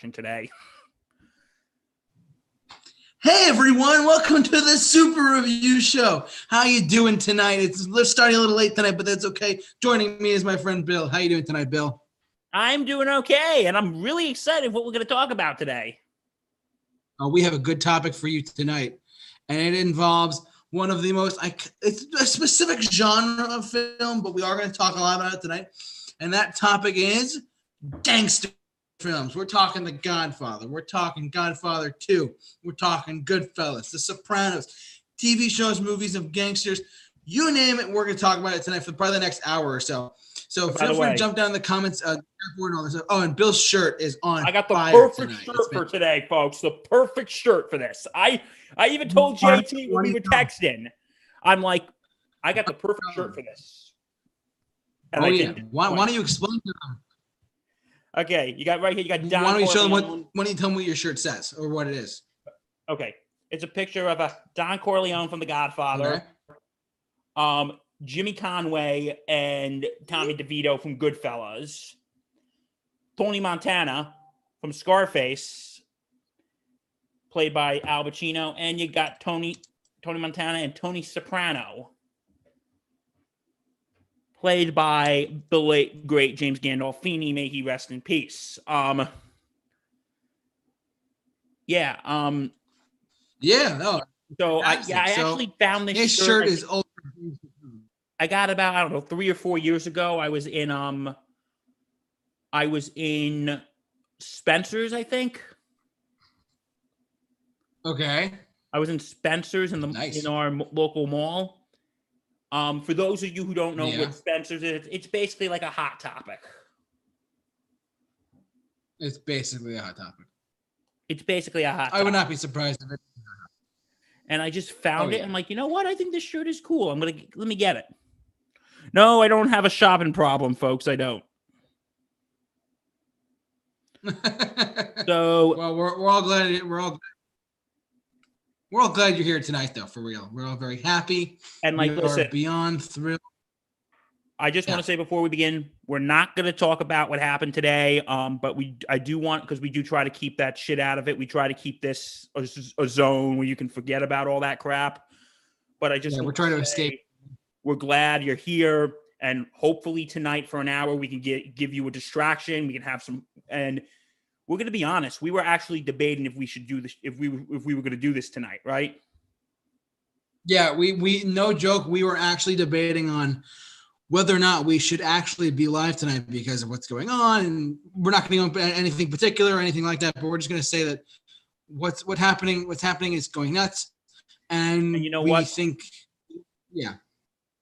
today. Hey everyone, welcome to the Super Review Show. How you doing tonight? It's we're starting a little late tonight, but that's okay. Joining me is my friend Bill. How you doing tonight, Bill? I'm doing okay, and I'm really excited what we're going to talk about today. Uh, we have a good topic for you tonight, and it involves one of the most ic- it's a specific genre of film, but we are going to talk a lot about it tonight. And that topic is gangster films. We're talking The Godfather. We're talking Godfather 2. We're talking Goodfellas, The Sopranos, TV shows, movies of gangsters. You name it, we're going to talk about it tonight for probably the next hour or so. So By feel free way- to jump down in the comments. Uh, and all this stuff. Oh, and Bill's shirt is on. I got the perfect tonight. shirt been- for today, folks. The perfect shirt for this. I I even told JT when we were texting. I'm like, I got the perfect shirt for this. And Oh yeah. Why, why don't you explain to them? Okay, you got right here. You got Don why don't you show them what? Corleone. Why don't you tell them what your shirt says or what it is? Okay, it's a picture of a Don Corleone from The Godfather. Okay. um, Jimmy Conway and Tommy DeVito from Goodfellas, Tony Montana from Scarface, played by Al Pacino, and you got Tony Tony Montana and Tony Soprano, played by the late great James Gandolfini. May he rest in peace. Um, yeah. Um. Yeah. No. So I, yeah, I So, actually found this His shirt. shirt I is old. I got about I don't know three or four years ago. I was in um, I was in Spencer's, I think. Okay. I was in Spencer's in the Nice. in our m- local mall. Um, for those of you who don't know Yeah. what Spencer's is, it's basically like a hot topic. It's basically a hot topic. It's basically a hot. I would not be surprised if it. And I just found Oh, it. yeah. I'm like, you know what? I think this shirt is cool. I'm gonna let me get it. No, I don't have a shopping problem, folks. I don't. So well, we're, we're all glad. We're all. We're all glad you're here tonight, though. For real, we're all very happy. and like, we listen, beyond thrilled. I just want to say before we begin, we're not going to talk about what happened today. Um, but we, I do want because we do try to keep that shit out of it. We try to keep this a zone where you can forget about all that crap. But I just, Yeah, we're trying to escape. We're glad you're here, and hopefully tonight for an hour we can get give you a distraction. We can have some, and we're going to be honest. We were actually debating if we should do this, if we if we were going to do this tonight, right? Yeah, we we no joke. We were actually debating on whether or not we should actually be live tonight because of what's going on, and we're not going to go anything particular or anything like that. But we're just going to say that what's what happening what's happening is going nuts, and, And you know we what? think, yeah,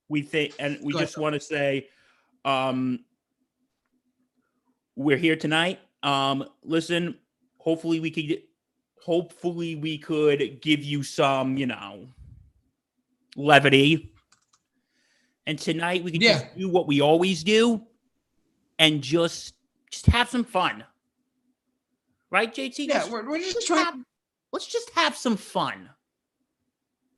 we think and we Go ahead, just want to say um we're here tonight um listen hopefully we could hopefully we could give you some you know levity and tonight we can Yeah. just do what we always do and just just have some fun right jt yeah, Just- we're, we're just just trying. have- let's just have some fun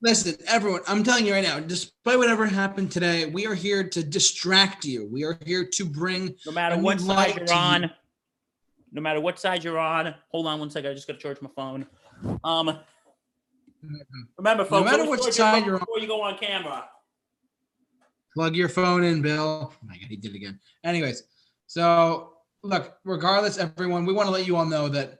Listen, everyone, I'm telling you right now, despite whatever happened today, we are here to distract you. We are here to bring no matter what we'd side you're on no matter what side you're on hold on one second i just gotta charge my phone um remember folks no matter what side you're on- before you go on camera plug your phone in, Bill. Oh my God, he did it again. Anyways, so look, regardless, everyone, we want to let you all know that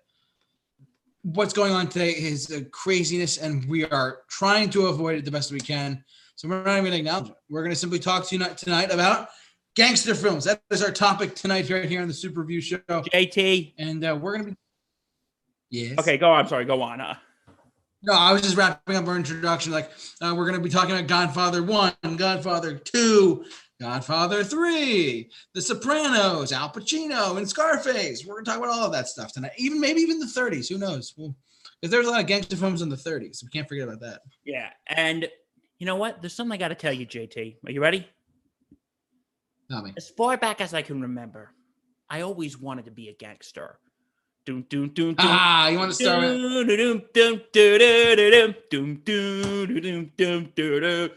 what's going on today is a craziness, and we are trying to avoid it the best we can. So we're not even going to acknowledge it. We're going to simply talk to you tonight about gangster films. That is our topic tonight, right here on the Super Review Show, jt and uh, we're going to be. Yes. okay go on sorry go on uh No, I was just wrapping up our introduction. Like, uh, we're going to be talking about Godfather 1, Godfather 2, Godfather 3, The Sopranos, Al Pacino, and Scarface. We're going to talk about all of that stuff tonight. Even maybe even the 30s. Who knows? Because there's a lot of gangster films in the 30s. We can't forget about that. yeah and you know what there's something i gotta tell you jt are you ready Tell me. as far back as i can remember i always wanted to be a gangster Doom, doom, doom, doom. Ah, you want to start with. Doom, doom, doom, doom, doom, doom, doom, doom, doom, doom, doom.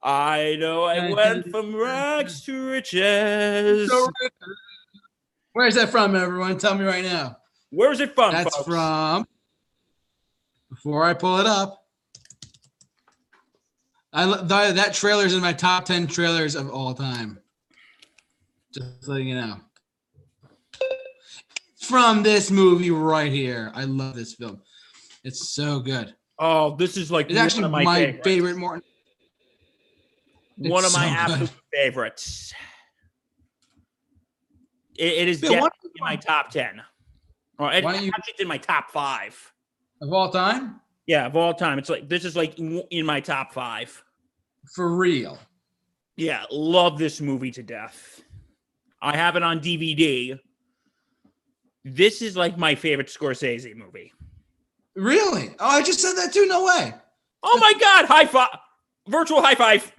I know I went from rags to riches. Where's that from, everyone? Tell me right now. Where's it from? That's folks? from. Before I pull it up, I that trailer's in my top ten trailers of all time. Just letting you know. It's from this movie right here. I love this film. It's so good. Oh, this is like It's one actually of my, my, favorites. favorite Morton. One of It's my so good. absolute favorites. It, it is Bill, definitely in my top ten. Or it, Why don't you- actually, it's in my top five. of all time Yeah, of all time. It's like this is like in my top five. for real. Yeah, love this movie to death. I have it on DVD. This is like my favorite Scorsese movie. Really? Oh, I just said that too. No way. Oh my god, high five. Virtual high five.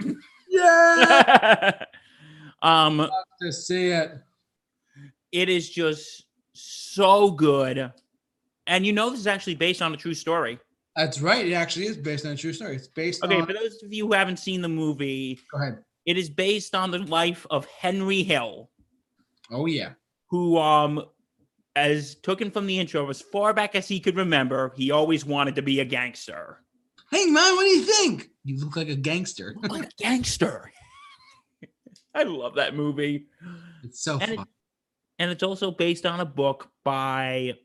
Yeah. um to see it. it is just so good. And you know this is actually based on a true story. That's right. It actually is based on a true story. It's based Okay, on. for those of you who haven't seen the movie, Go ahead. it is based on the life of Henry Hill, Oh yeah. who um as taken from the intro as far back as he could remember, he always wanted to be a gangster. Hey man, what do you think? You look like a gangster. Like a gangster. I love that movie. it's so And it- fun. And it's also based on a book by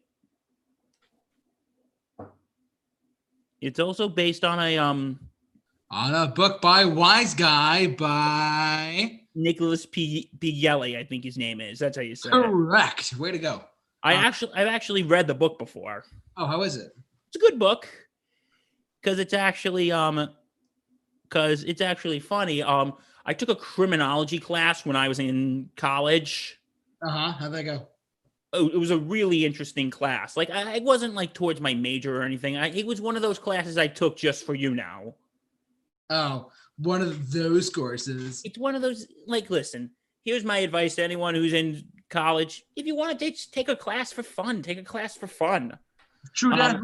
It's also based on a um On a book by Wise Guy by Nicholas P. Pileggi, I think his name is. That's how you say it. Correct. Way to go. I actually I've actually read the book before. Oh, how is it? It's a good book because it's actually um because it's actually funny. Um, I took a criminology class when I was in college. Uh huh. How'd that go? Oh, It was a really interesting class. Like I, it wasn't like towards my major or anything. I, it was one of those classes I took just for you now. Oh, one of those courses. It's one of those like listen. Here's my advice to anyone who's in college. If you want to take, take a class for fun, take a class for fun. True Um, dat.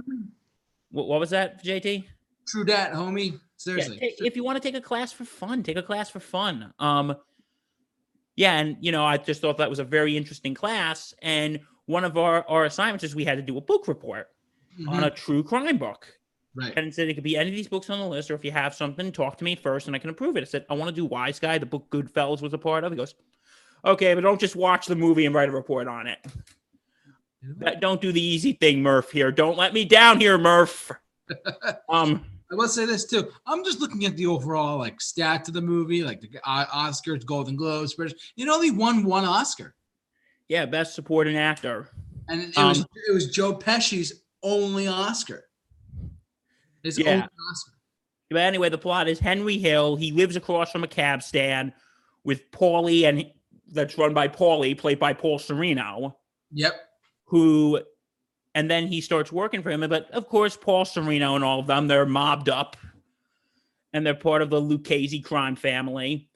What, what was that, JT? True dat, homie. Yeah, Seriously. if you want to take a class for fun, take a class for fun. Um, yeah, and you know, I just thought that was a very interesting class. And one of our our assignments is we had to do a book report on Mhm. a true crime book. Right. And said it could be any of these books on the list, or if you have something, talk to me first, and I can approve it. I said I want to do Wise Guy, the book Goodfellas was a part of. He goes, okay, but don't just watch the movie and write a report on it. That- Don't do the easy thing, Murph. Here, don't let me down here, Murph. um. I will say this too. I'm just looking at the overall like stats of the movie, like the uh, Oscars, Golden Globes, British. You know, only won one Oscar, Yeah, best supporting actor. and it was Um, it was Joe Pesci's only Oscar. His Yeah. Oscar. But anyway, the plot is Henry Hill. He lives across from a cab stand with Paulie, and that's run by Paulie, played by Paul Sorvino, Yep. who, and then he starts working for him. But of course, Paul Sorvino and all of them, they're mobbed up, and they're part of the Lucchese crime family.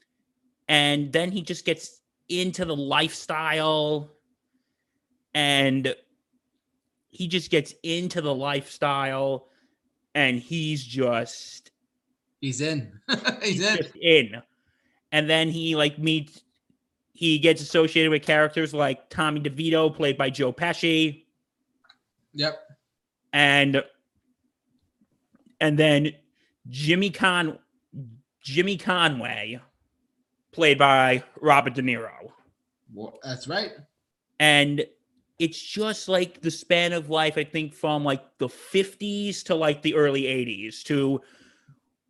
And then he just gets into the lifestyle, and he just gets into the lifestyle, and he's just He's in. He's in. just in. And then he like meets he gets associated with characters like Tommy DeVito, played by Joe Pesci, Yep. and and then Jimmy Con Jimmy Conway, played by Robert De Niro. Well, that's right. And it's just like the span of life, I think, from like the 50s to like the early 80s to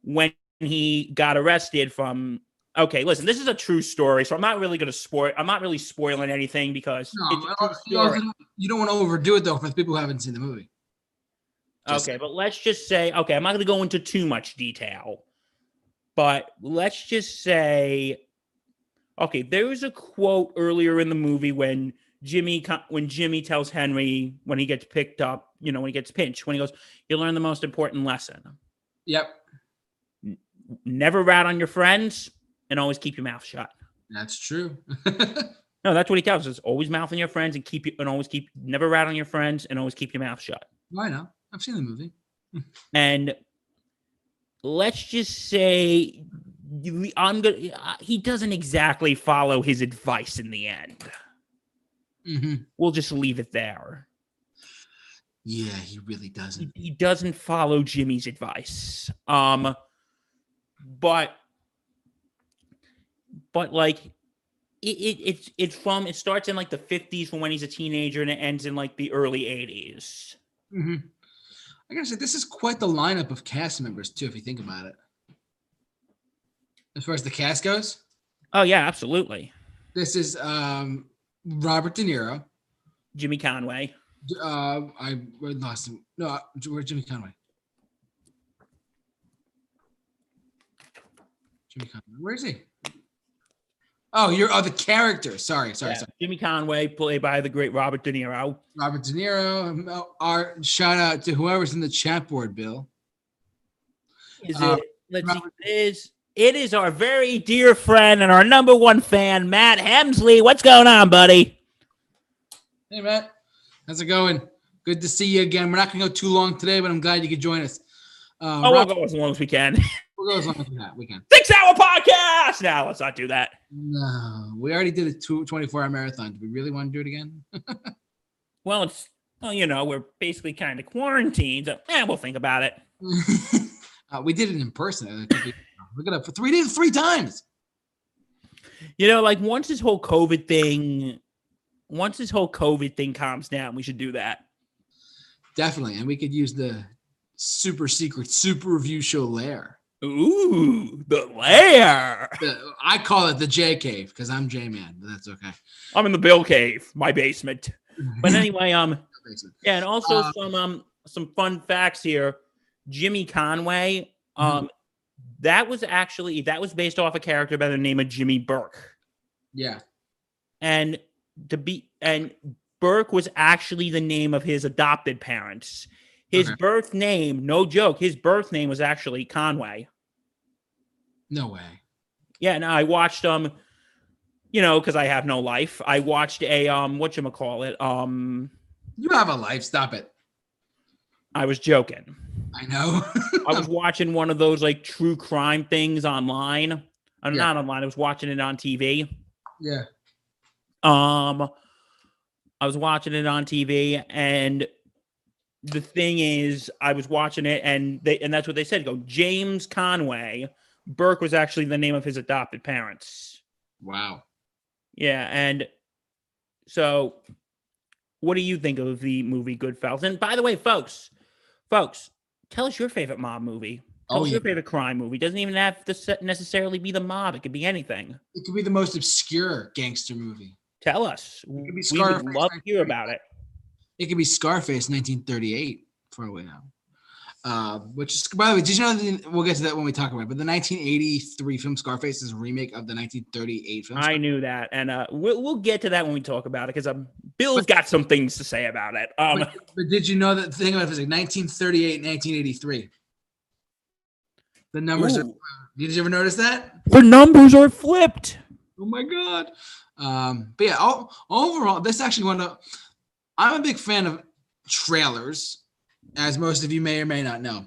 when he got arrested from. Okay, listen, this is a true story, so I'm not really going to spoil. I'm not really spoiling anything because No, it's a I true don't- you, also you don't want to overdo it though for the people who haven't seen the movie. Just- Okay, but let's just say, okay, I'm not going to go into too much detail, but let's just say, okay, there was a quote earlier in the movie when Jimmy, when Jimmy tells Henry when he gets picked up, you know, when he gets pinched, when he goes, "You learn the most important lesson: Yep. never rat on your friends, and always keep your mouth shut." That's true. No, that's what he tells us: always mouth on your friends and keep you, and always keep, never rat on your friends, and always keep your mouth shut. Why not? I've seen the movie. and let's just say I'm gonna. He doesn't exactly follow his advice in the end. Hmm We'll just leave it there. Yeah, he really doesn't. he, he doesn't follow Jimmy's advice. Um, but but like it, it it's it's from it starts in like the 50s from when he's a teenager and it ends in like the early 80s. hmm I gotta say, this is quite the lineup of cast members too, if you think about it. As far as the cast goes, Oh yeah, absolutely. this is um, Robert De Niro. Jimmy Conway. Uh, I lost him. No, uh, where's Jimmy Conway? Jimmy Conway. Where is he? Oh, you're oh the character. Sorry, sorry, Yeah, sorry. Jimmy Conway, played by the great Robert De Niro. Robert De Niro. um, Our shout out to whoever's in the chat board, Bill. Is Uh, it? Let's see. Robert- It is. It is our very dear friend and our number one fan, Matt Hemsley. What's going on, buddy? Hey, Matt. How's it going? Good to see you again. We're not going to go too long today, but I'm glad you could join us. Uh, Oh, we'll Rob- go as long as we can. we'll go as long as we can. We can. Six hour podcast. Now let's not do that. No, we already did a two, 24 hour marathon. Do we really want to do it again? Well, it's well, you know, we're basically kind of quarantined. So, eh, we'll think about it. uh, we did it in person. A couple weeks ago. Look it up for three days, three times. You know, like once this whole COVID thing, once this whole COVID thing calms down, we should do that. Definitely. And we could use the super secret super review show lair. Ooh, the lair. The- I call it the J cave because I'm J man, but that's okay. I'm in the Bill Cave, my basement. But anyway, um, yeah, and also Uh, some um some fun facts here. Jimmy Conway, um, that was actually that was based off a character by the name of Jimmy Burke. yeah. and to be and Burke was actually the name of his adopted parents. His Okay. birth name, no joke, his birth name was actually Conway. No way. Yeah, and I watched um, you know, because I have no life. I watched a um, what you call it? Um, You have a life. Stop it. I was joking. I know. I was watching one of those like true crime things online. I'm Yeah. not online. I was watching it on TV. yeah. Um, I was watching it on TV, and the thing is, I was watching it, and they and that's what they said. Go James Conway. Burke was actually the name of his adopted parents. Wow. Yeah, and so what do you think of the movie Goodfellas? And by the way, folks, folks, tell us your favorite mob movie. Tell Oh, us your yeah. favorite crime movie. Doesn't even have to necessarily be the mob. It could be anything. It could be the most obscure gangster movie. Tell us. could be We would love to hear about it. It could be Scarface, 1938, far away now. Uh, which is, by the way, did you know? That, we'll get to that when we talk about it. But the 1983 film Scarface is a remake of the 1938 film. I knew that, and uh, we'll we'll get to that when we talk about it because um, Bill's got some things to say about it. Um, but, but did you know that the thing about it is like 1938, 1983? The numbers are. Did you ever notice that? the numbers are flipped. Oh my god. Um, but yeah, o- overall, this actually one of I'm a big fan of trailers, as most of you may or may not know.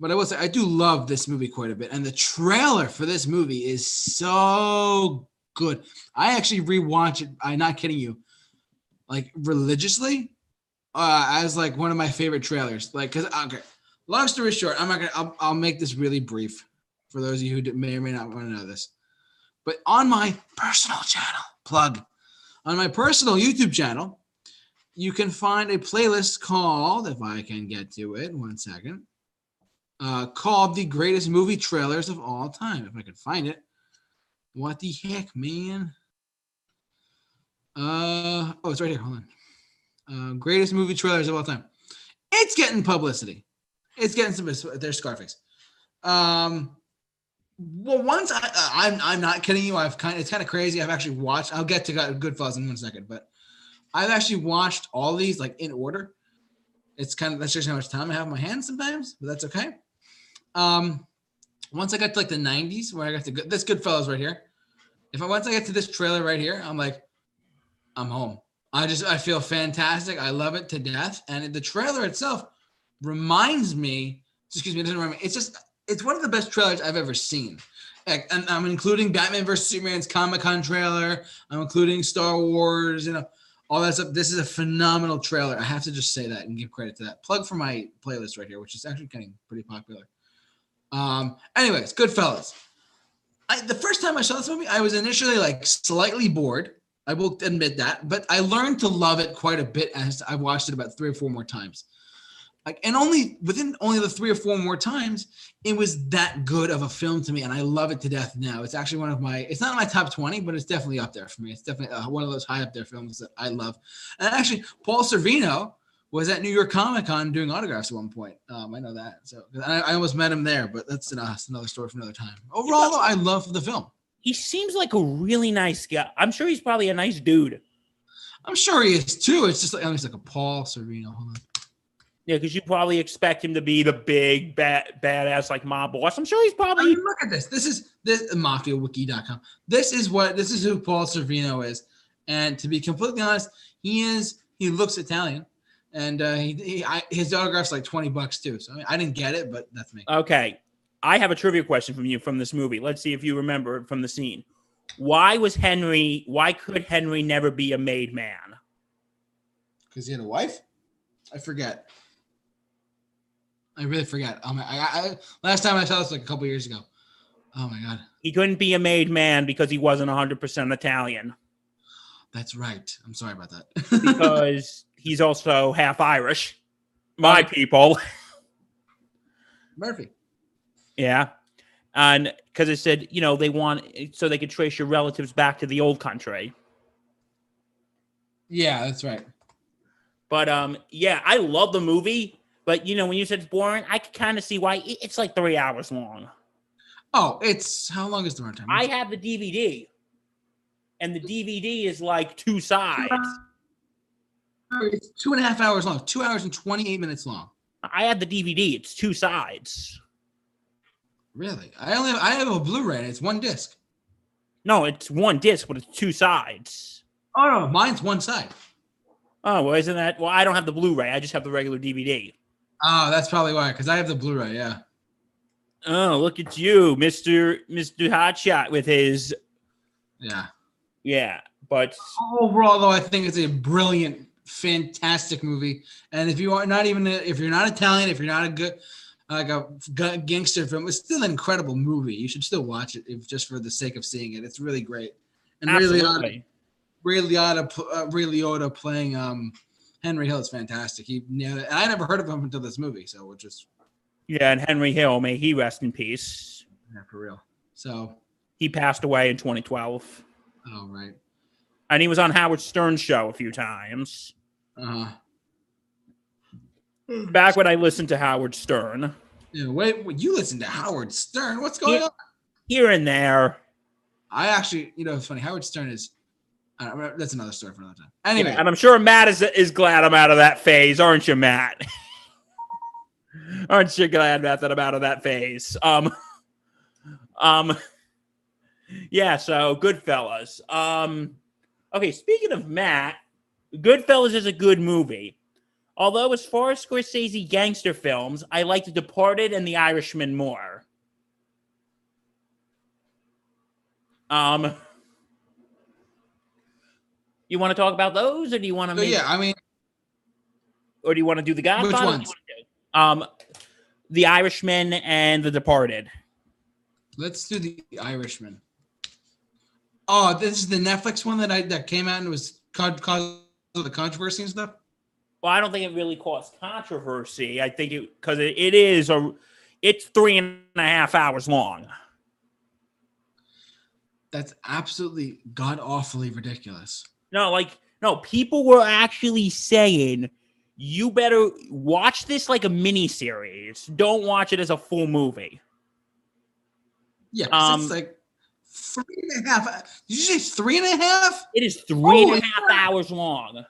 But I will say I do love this movie quite a bit. And the trailer for this movie is so good. I actually rewatch it, I'm not kidding you, like religiously. Uh, as like one of my favorite trailers. Like, cause okay, long story short, I'm not gonna I'll, I'll make this really brief for those of you who may or may not want to know this but on my personal channel plug on my personal youtube channel you can find a playlist called if i can get to it one second uh, called the greatest movie trailers of all time if i can find it what the heck man uh oh it's right here hold on uh, greatest movie trailers of all time it's getting publicity it's getting some there's scarface um well, once I, I'm I'm not kidding you. I've kind it's kind of crazy. I've actually watched. I'll get to Good- Goodfellas in one second, but I've actually watched all these like in order. It's kind of that's just how much time I have in my hands sometimes, but that's okay. Um, once I got to like the 90s, where I got to good, this Goodfellas right here. If I once I get to this trailer right here, I'm like, I'm home. I just I feel fantastic. I love it to death, and the trailer itself reminds me. Excuse me, it doesn't remind me. It's just it's one of the best trailers I've ever seen. Like, and I'm including Batman vs Superman's Comic Con trailer. I'm including Star Wars. You know, all that stuff. This is a phenomenal trailer. I have to just say that and give credit to that. Plug for my playlist right here, which is actually getting pretty popular. Um, anyways, Goodfellas. I, the first time I saw this movie, I was initially like slightly bored. I will admit that, but I learned to love it quite a bit as I've watched it about three or four more times. Like, and only within only the three or four more times, it was that good of a film to me, and I love it to death now. It's actually one of my. It's not in my top twenty, but it's definitely up there for me. It's definitely uh, one of those high up there films that I love. And actually, Paul Sorvino was at New York Comic Con doing autographs at one point. Um, I know that. So I, I almost met him there, but that's an, uh, that's another story for another time. Overall, though, I love the film. He seems like a really nice guy. I'm sure he's probably a nice dude. I'm sure he is too. It's just like, it's like a Paul Sorvino Hold on. Yeah, because you probably expect him to be the big bad badass like mob boss. I'm sure he's I probably mean, look at this. This is this mafiawiki.com. This is what this is who Paul Sorvino is. And to be completely honest, he is he looks Italian. And uh, he, he I, his autograph's like 20 bucks too. So I, mean, I didn't get it, but that's me. okay. I have a trivia question from you from this movie. Let's see if you remember it from the scene. Why was Henry? Why could Henry never be a made man? Because he had a wife? I forget. I really forget. Um, I, I, last time I saw this like a couple years ago. Oh my god, He couldn't be a made man because he wasn't 100% Italian that's right. I'm sorry about that. because he's also half Irish. My people. Murphy. Yeah. And because it said, you know, they want so they could trace your relatives back to the old country. Yeah, that's right. But um, yeah, I love the movie. But you know, when you said it's boring, I could kind of see why it's like three hours long. Oh, it's how long is the runtime? I have the DVD, and the DVD is like two sides. It's two and a half hours long. Two hours and 28 minutes long. I have the DVD; it's two sides. Really? I only have, I have a Blu-ray. It's one disc. No, it's one disc, but it's two sides. Oh no, mine's one side. Oh, well, isn't that? Well, I don't have the Blu-ray. I just have the regular DVD. Oh, that's probably why. Because I have the Blu-ray. Yeah. Oh, look at you, Mister Mister Hotshot, with his Yeah. yeah. But Overall, though, I think it's a brilliant, fantastic movie. And if you are not even if you're not Italian, if you're not a good like a gangster film, it's still an incredible movie. You should still watch it if just for the sake of seeing it. It's really great. And Ray Liotta, absolutely, Ray Liotta, uh, Ray Liotta playing um, Henry Hill is fantastic. He it. And I never heard of him until this movie, so which is yeah. And Henry Hill, may he rest in peace. yeah, for real. So, He passed away in 2012, oh right. and he was on Howard Stern's show a few times. Uh, Back when I listened to Howard Stern, yeah, wait, wait, you listen to Howard Stern? What's going Yeah. on? here and there. I actually, you know, it's funny. Howard Stern is. I don't know, that's another story for another time. Anyway, Yeah, and I'm sure Matt is is glad I'm out of that phase, aren't you, Matt? aren't you glad, Matt, that I'm out of that phase? Um, um, yeah. So Goodfellas. Um, okay. Speaking of Matt, Goodfellas is a good movie. Although, as far as Scorsese gangster films, I like The Departed and The Irishman more. Um, you want to talk about those, or do you want to? so yeah, I mean, or do you want to do the Godfather? You ones? Um, The Irishman and The Departed. let's do the Irishman. Oh, this is the Netflix one that I that came out and was caused cause of the controversy and stuff. Well, I don't think it really caused controversy. I think it because it, it is a, it's three and a half hours long. That's absolutely god awfully ridiculous. No, like no, people were actually saying you better watch this like a mini series. Don't watch it as a full movie. Yeah, Um, it's like three and a half. Did you say three and a half? It is three and a half crap. hours long.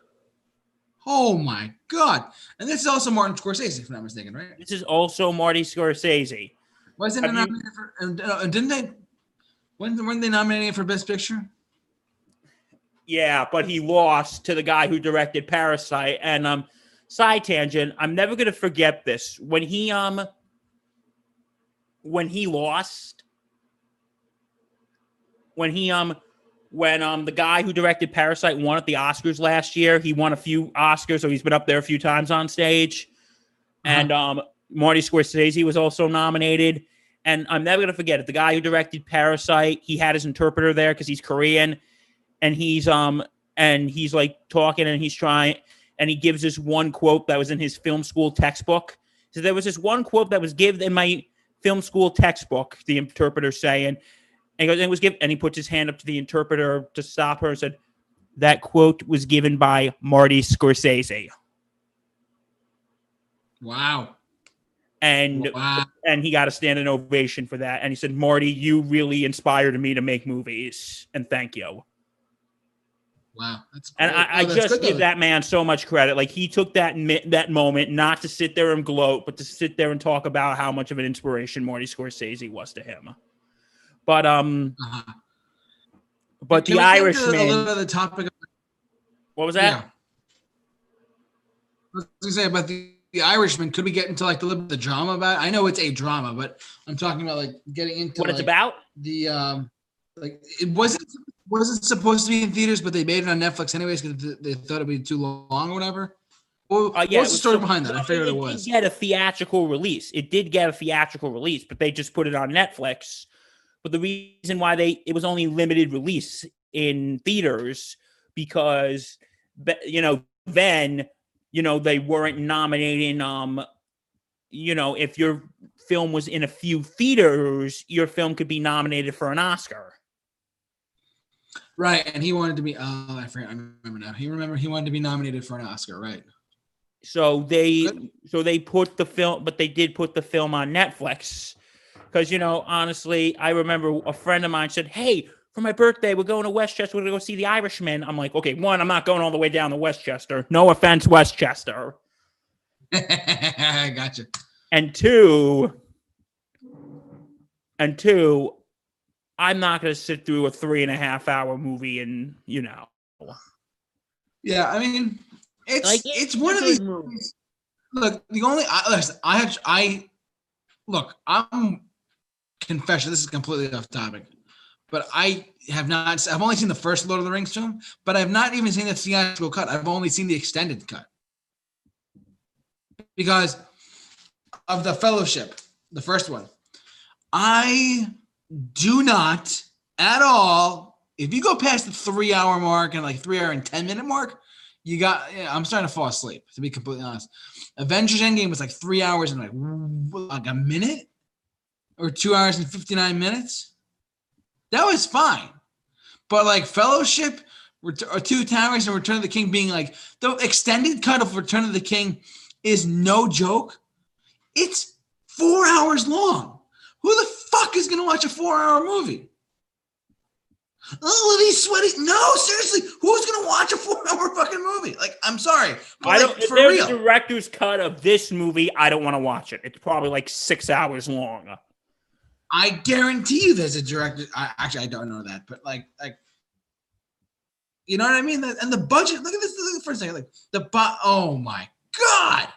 Oh my god! And this is also Martin Scorsese, if I'm not mistaken, right? This is also Marty Scorsese. Wasn't it Have you- nominated for? Uh, didn't they? When weren't they nominated for Best Picture? Yeah, but he lost to the guy who directed Parasite. And um, side tangent, I'm never gonna forget this. When he um, when he lost, when he um when um the guy who directed Parasite won at the Oscars last year. He won a few Oscars, so he's been up there a few times on stage. Uh-huh. And um Marty Scorsese was also nominated. And I'm never gonna forget it. The guy who directed Parasite, he had his interpreter there because he's Korean, and he's um and he's like talking and he's trying and he gives this one quote that was in his film school textbook. So there was this one quote that was given in my film school textbook, the interpreter saying, and he goes, and it was given, and he puts his hand up to the interpreter to stop her and said, that quote was given by Marty Scorsese. Wow. And Wow. and he got a standing ovation for that. And he said, Marty, you really inspired me to make movies. And thank you. Wow. That's And great. I, I Oh, that's just good, give though. that man so much credit. Like he took that mi- that moment not to sit there and gloat, but to sit there and talk about how much of an inspiration Marty Scorsese was to him. But um, Uh-huh. but Can the Irishman. A little of the topic. Of, what was that? yeah. I was gonna say about the, the Irishman. Could we get into like a little bit of the drama about? It? I know it's a drama, but I'm talking about like getting into What it's about? the um like it wasn't wasn't supposed to be in theaters, but they made it on Netflix anyways because they thought it'd be too long or whatever. Well, Uh, yeah, what's the story so- behind that? I figured it, did was. get a theatrical release. It did get a theatrical release, but they just put it on Netflix. But the reason why they it was only limited release in theaters because you know then you know they weren't nominating um you know if your film was in a few theaters your film could be nominated for an Oscar. Right, and he wanted to be. Oh, I forget. I remember now. He remember he wanted to be nominated for an Oscar. Right. So they Good. so they put the film, but they did put the film on Netflix because you know honestly, I remember a friend of mine said, "Hey, for my birthday, we're going to Westchester. We're gonna go see The Irishman." I'm like, "Okay, one, I'm not going all the way down to Westchester. No offense, Westchester." I gotcha. And two, and two, I'm not gonna sit through a three and a half hour movie and you know, Yeah, I mean, it's like it's one of these. movies. Look, the only I listen, I have I look. I'm confession. This is completely off topic, but I have not. I've only seen the first Lord of the Rings film, but I've not even seen the theatrical cut. I've only seen the extended cut because of the Fellowship, the first one. I do not at all. If you go past the three hour mark and like three hour and ten minute mark, you got. Yeah, I'm starting to fall asleep. To be completely honest, Avengers Endgame was like three hours and like like a minute or two hours and fifty nine minutes. That was fine, but like Fellowship, or Two Towers, and Return of the King being like the extended cut of Return of the King is no joke. It's four hours long. Who the fuck is gonna watch a four hour movie? Oh, these sweaty. No, seriously, who's gonna watch a four-hour fucking movie? Like, I'm sorry, but I don't. For there's real. a director's cut of this movie, I don't want to watch it. It's probably like six hours long. I guarantee you, there's a director. I, actually, I don't know that, but like, like, you know what I mean? And the budget. Look at this. Look for a second. Like the bo- Oh my god,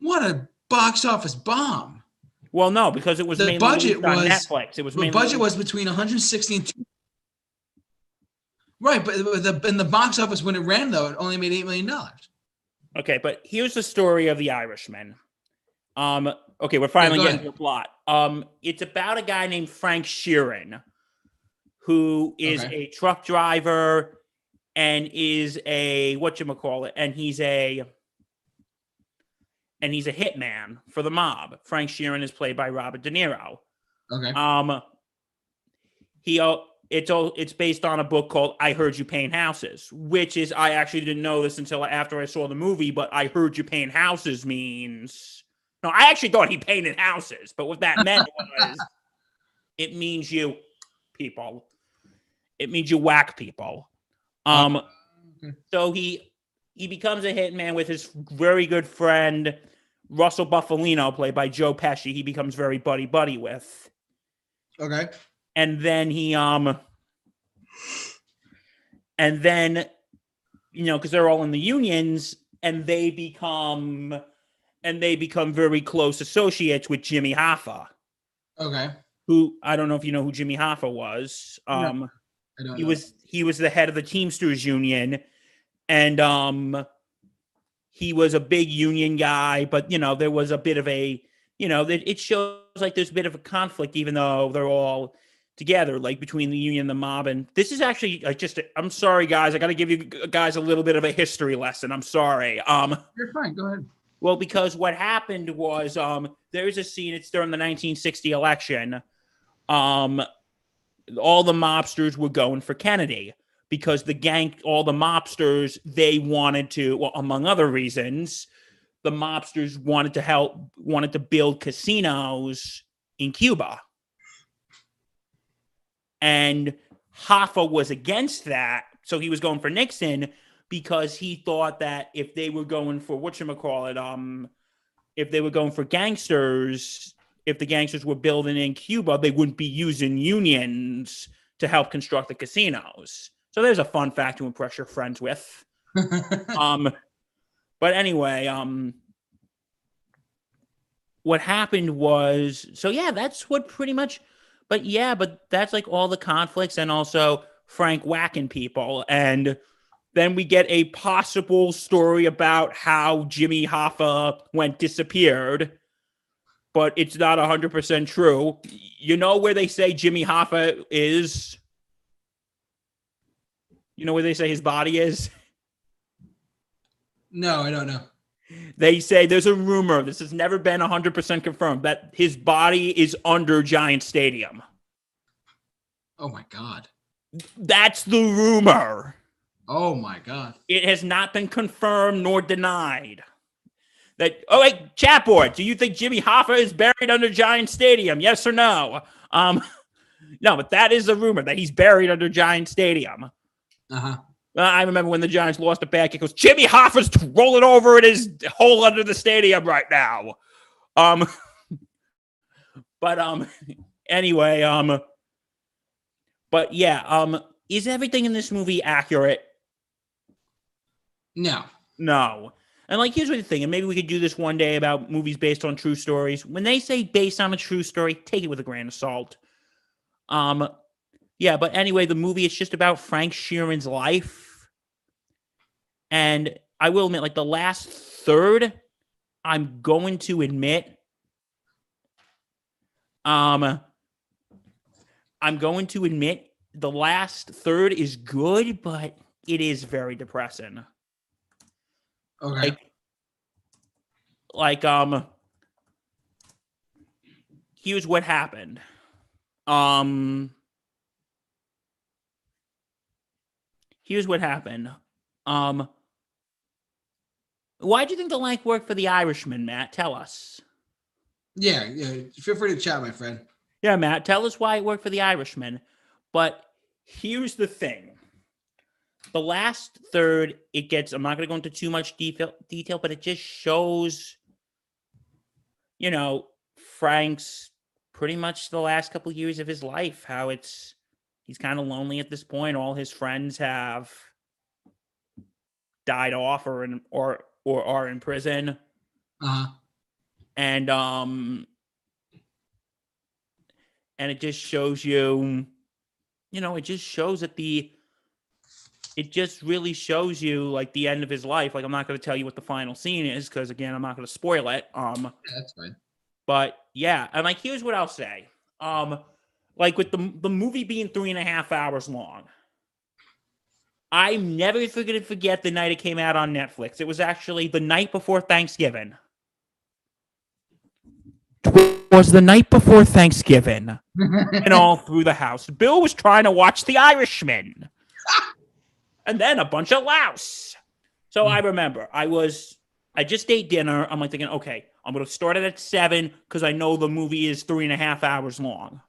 what a box office bomb! Well, no, because it was The mainly budget on was- Netflix. It was The budget was between 160 and. Two- Right, but the in the box office when it ran though, it only made eight million dollars. okay. But here's the story of the Irishman. Um. Okay, we're finally go getting ahead. to the plot. Um. It's about a guy named Frank Sheeran, who is Okay. a truck driver and is a what you call it, and he's a and he's a hitman for the mob. Frank Sheeran is played by Robert De Niro. Okay. Um, he it's all it's based on a book called "I Heard You Paint Houses," which is I actually didn't know this until after I saw the movie. But "I Heard You Paint Houses" means no, I actually thought he painted houses, but what that meant was it means you people. It means you whack people. Um, Okay. so he he becomes a hitman with his very good friend Russell Bufalino, played by Joe Pesci. He becomes very buddy buddy with Okay. and then he um and then you know because they're all in the unions and they become and they become very close associates with jimmy hoffa Okay. who i don't know if you know who jimmy hoffa was um I don't he know. was he was the head of the Teamsters union, and um, he was a big union guy. But you know, there was a bit of a you know that it shows like there's a bit of a conflict, even though they're all together, like between the union and the mob. And this is actually like just i I'm sorry, guys. I got to give you guys a little bit of a history lesson. I'm sorry. Um. You're fine. Go ahead. Well, because what happened was um, there's a scene. It's during the 1960 election. Um, all the mobsters were going for Kennedy because the gang, all the mobsters, they wanted to, well, among other reasons, the mobsters wanted to help, wanted to build casinos in Cuba, and Hoffa was against that, so he was going for Nixon because he thought that if they were going for what call it, um, if they were going for gangsters, if the gangsters were building in Cuba, they wouldn't be using unions to help construct the casinos. So there's a fun fact to impress your friends with. um, but anyway, um, what happened was so yeah, that's what pretty much. But yeah, but that's like all the conflicts and also Frank whacking people and then we get a possible story about how Jimmy Hoffa went disappeared, but it's not 100% true. You know where they say Jimmy Hoffa is? You know where they say his body is? no, I don't know. They say there's a rumor, this has never been 100% confirmed, that his body is under Giant Stadium. Oh my god. That's the rumor. Oh my god. It has not been confirmed nor denied. That oh wait, chat board. Do you think Jimmy Hoffa is buried under Giant Stadium? Yes or no? Um, no, but that is a rumor that he's buried under Giant Stadium. Uh huh. Uh, I remember when the Giants lost a bad kick. It goes Jimmy Hoffa's rolling over in his hole under the stadium right now. Um, but um, anyway, um, but yeah, um, is everything in this movie accurate? No. No. And like, here's what the thing, and maybe we could do this one day about movies based on true stories. When they say based on a true story, take it with a grain of salt. Um, yeah, but anyway, the movie is just about Frank Sheeran's life, and I will admit, like the last third, I'm going to admit, um, I'm going to admit the last third is good, but it is very depressing. Okay. like like um here's what happened. Um here's what happened um why do you think the length worked for the irishman matt tell us yeah, yeah. Feel free to chat, my friend. yeah matt tell us why it worked for the irishman but here's the thing the last third it gets i'm not going to go into too much detail detail but it just shows you know frank's pretty much the last couple years of his life how it's he's kind of lonely at this point all his friends have died off or in or or are in prison Uh huh. and um and it just shows you you know it just shows that the it just really shows you like the end of his life like i'm not going to tell you what the final scene is because again i'm not going to spoil it um Yeah, that's fine. but yeah and like here's what i'll say um like with the the movie being three and a half hours long. I'm never going to forget the night it came out on netflix. It was actually the night before thanksgiving. It was the night before thanksgiving. And all through the house. Bill was trying to watch the irishman. And then a bunch of louse. So mm. i remember i was I just ate dinner. I'm like thinking, okay, I'm gonna start it at seven because I know the movie is three and a half hours long,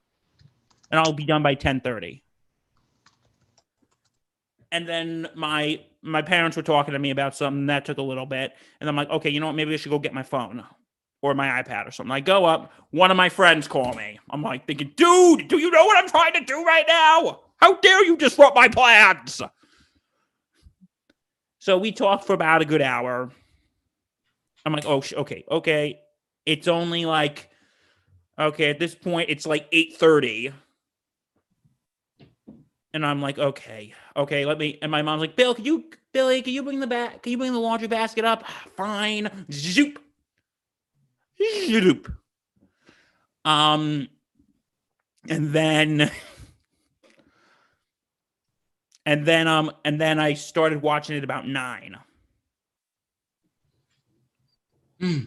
and I'll be done by ten thirty. And then my my parents were talking to me about something that took a little bit, and I'm like, okay, you know what? Maybe I should go get my phone or my iPad or something. I go up, one of my friends call me. I'm like thinking, dude, do you know what I'm trying to do right now? How dare you disrupt my plans? So we talked for about a good hour. I'm like, oh, okay, okay. It's only like, okay, at this point, it's like 8.30. and I'm like, okay, okay, let me. And my mom's like, Bill, can you, Billy, can you bring the back? Can you bring the laundry basket up? Fine. Zoop. Zoop. Um, and then, and then, um, and then I started watching it about nine. Hmm.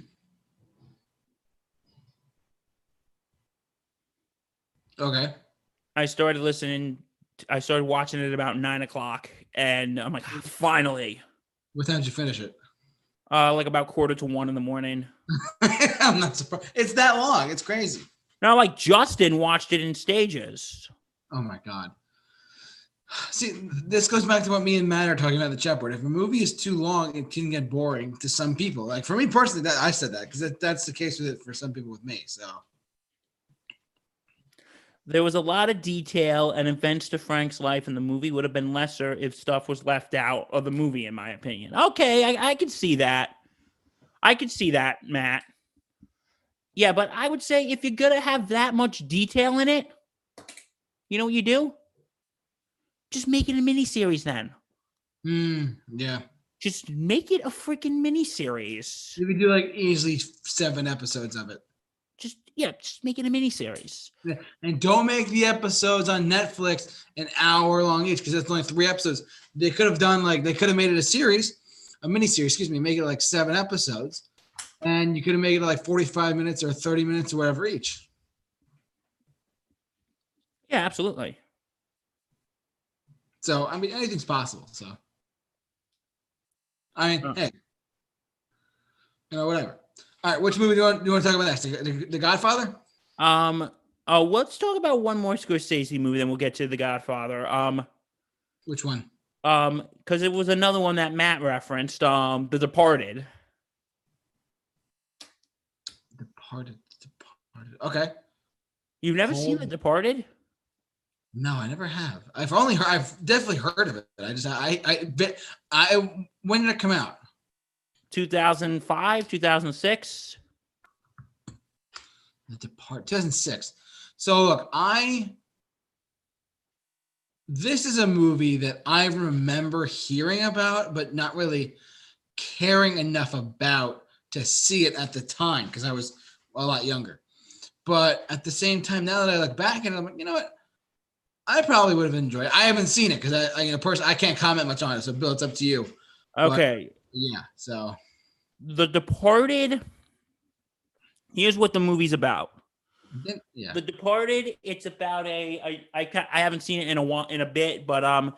Okay. I started listening. I started watching it about nine o'clock, and I'm like, finally, What time did you finish it? uh, like about quarter to one in the morning. I'm not surprised. It's that long. It's crazy. Now, like Justin watched it in stages. Oh my god. See, this goes back to what me and Matt are talking about in the chat board. If a movie is too long, it can get boring to some people. Like for me personally, that I said that because that, that's the case with it for some people with me. So There was a lot of detail and events to Frank's life, and the movie would have been lesser if stuff was left out of the movie, in my opinion. Okay, I, I could see that. I could see that, Matt. Yeah, but I would say if you're gonna have that much detail in it, you know what you do? Just make it a miniseries then. Hmm, yeah, Just make it a freaking miniseries. you could do like easily seven episodes of it, yeah, just make it a miniseries. Yeah, and don't make the episodes on Netflix an hour long each because that's only three episodes. They could have done like they could have made it a series, a mini series. Excuse me, make it like seven episodes, and you could have made it like forty-five minutes or thirty minutes or whatever each. Yeah, absolutely. So I mean, anything's possible. So I mean, hey, you know, whatever. All right, which movie do you want, do you want to talk about next? The, the, the Godfather. Um. Oh, let's talk about one more Scorsese movie, then we'll get to The Godfather. Um. Which one? Um, because it was another one that Matt referenced. Um, The Departed. Departed. Departed. Okay. You've never seen The Departed? No, I never have. I've only heard. I've definitely heard of it. I just I I I when did it come out? 2005, 2006. The Depart 2006. So look, I this is a movie that I remember hearing about, but not really caring enough about to see it at the time because I was a lot younger. But at the same time, now that I look back and I'm like, you know what? I probably would have enjoyed it. I haven't seen it because I, I, you know, person, I can't comment much on it. So, Bill, it's up to you. But- Okay. Yeah. So, The Departed. Here's what the movie's about. then- yeah. The Departed. It's about a. I, I ca- I haven't seen it in a while, in a bit, but um,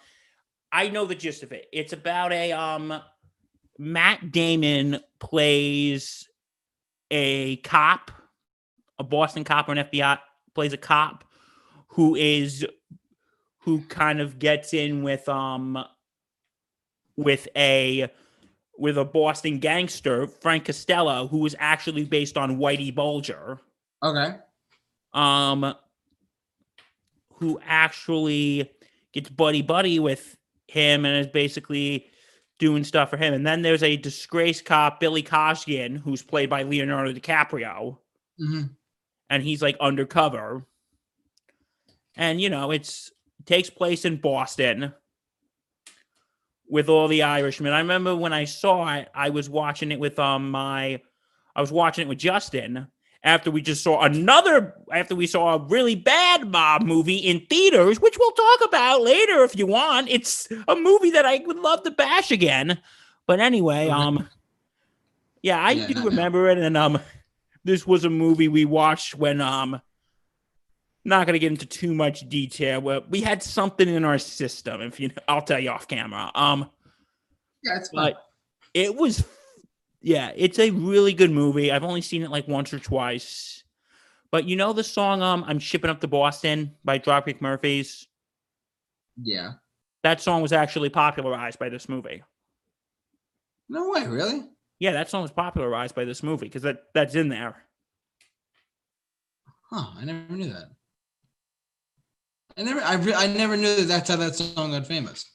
I know the gist of it. It's about a um, Matt Damon plays a cop, a Boston cop or an FBI plays a cop who is who kind of gets in with um with a with a Boston gangster, Frank Costello, who was actually based on Whitey Bulger Okay. um who actually gets buddy buddy with him and is basically doing stuff for him. And then there's a disgraced cop, Billy Costigan, who's played by Leonardo DiCaprio, hmm and he's like undercover. And you know, it's takes place in Boston with all the Irishmen. I remember when I saw it, I was watching it with um my I was watching it with Justin after we just saw another after we saw a really bad mob movie in theaters, which we'll talk about later if you want. It's a movie that I would love to bash again. But anyway, um yeah, I do remember it and um this was a movie we watched when um not going to get into too much detail but we had something in our system if you I'll tell you off camera um Yeah, it's it was yeah it's a really good movie i've only seen it like once or twice but you know the song um i'm shipping up to boston by dropkick murphys Yeah. that song was actually popularized by this movie No way, really? yeah that song was popularized by this movie because that that's in there Huh? I never knew that. I never, I, re- I never knew that that's how that song got famous.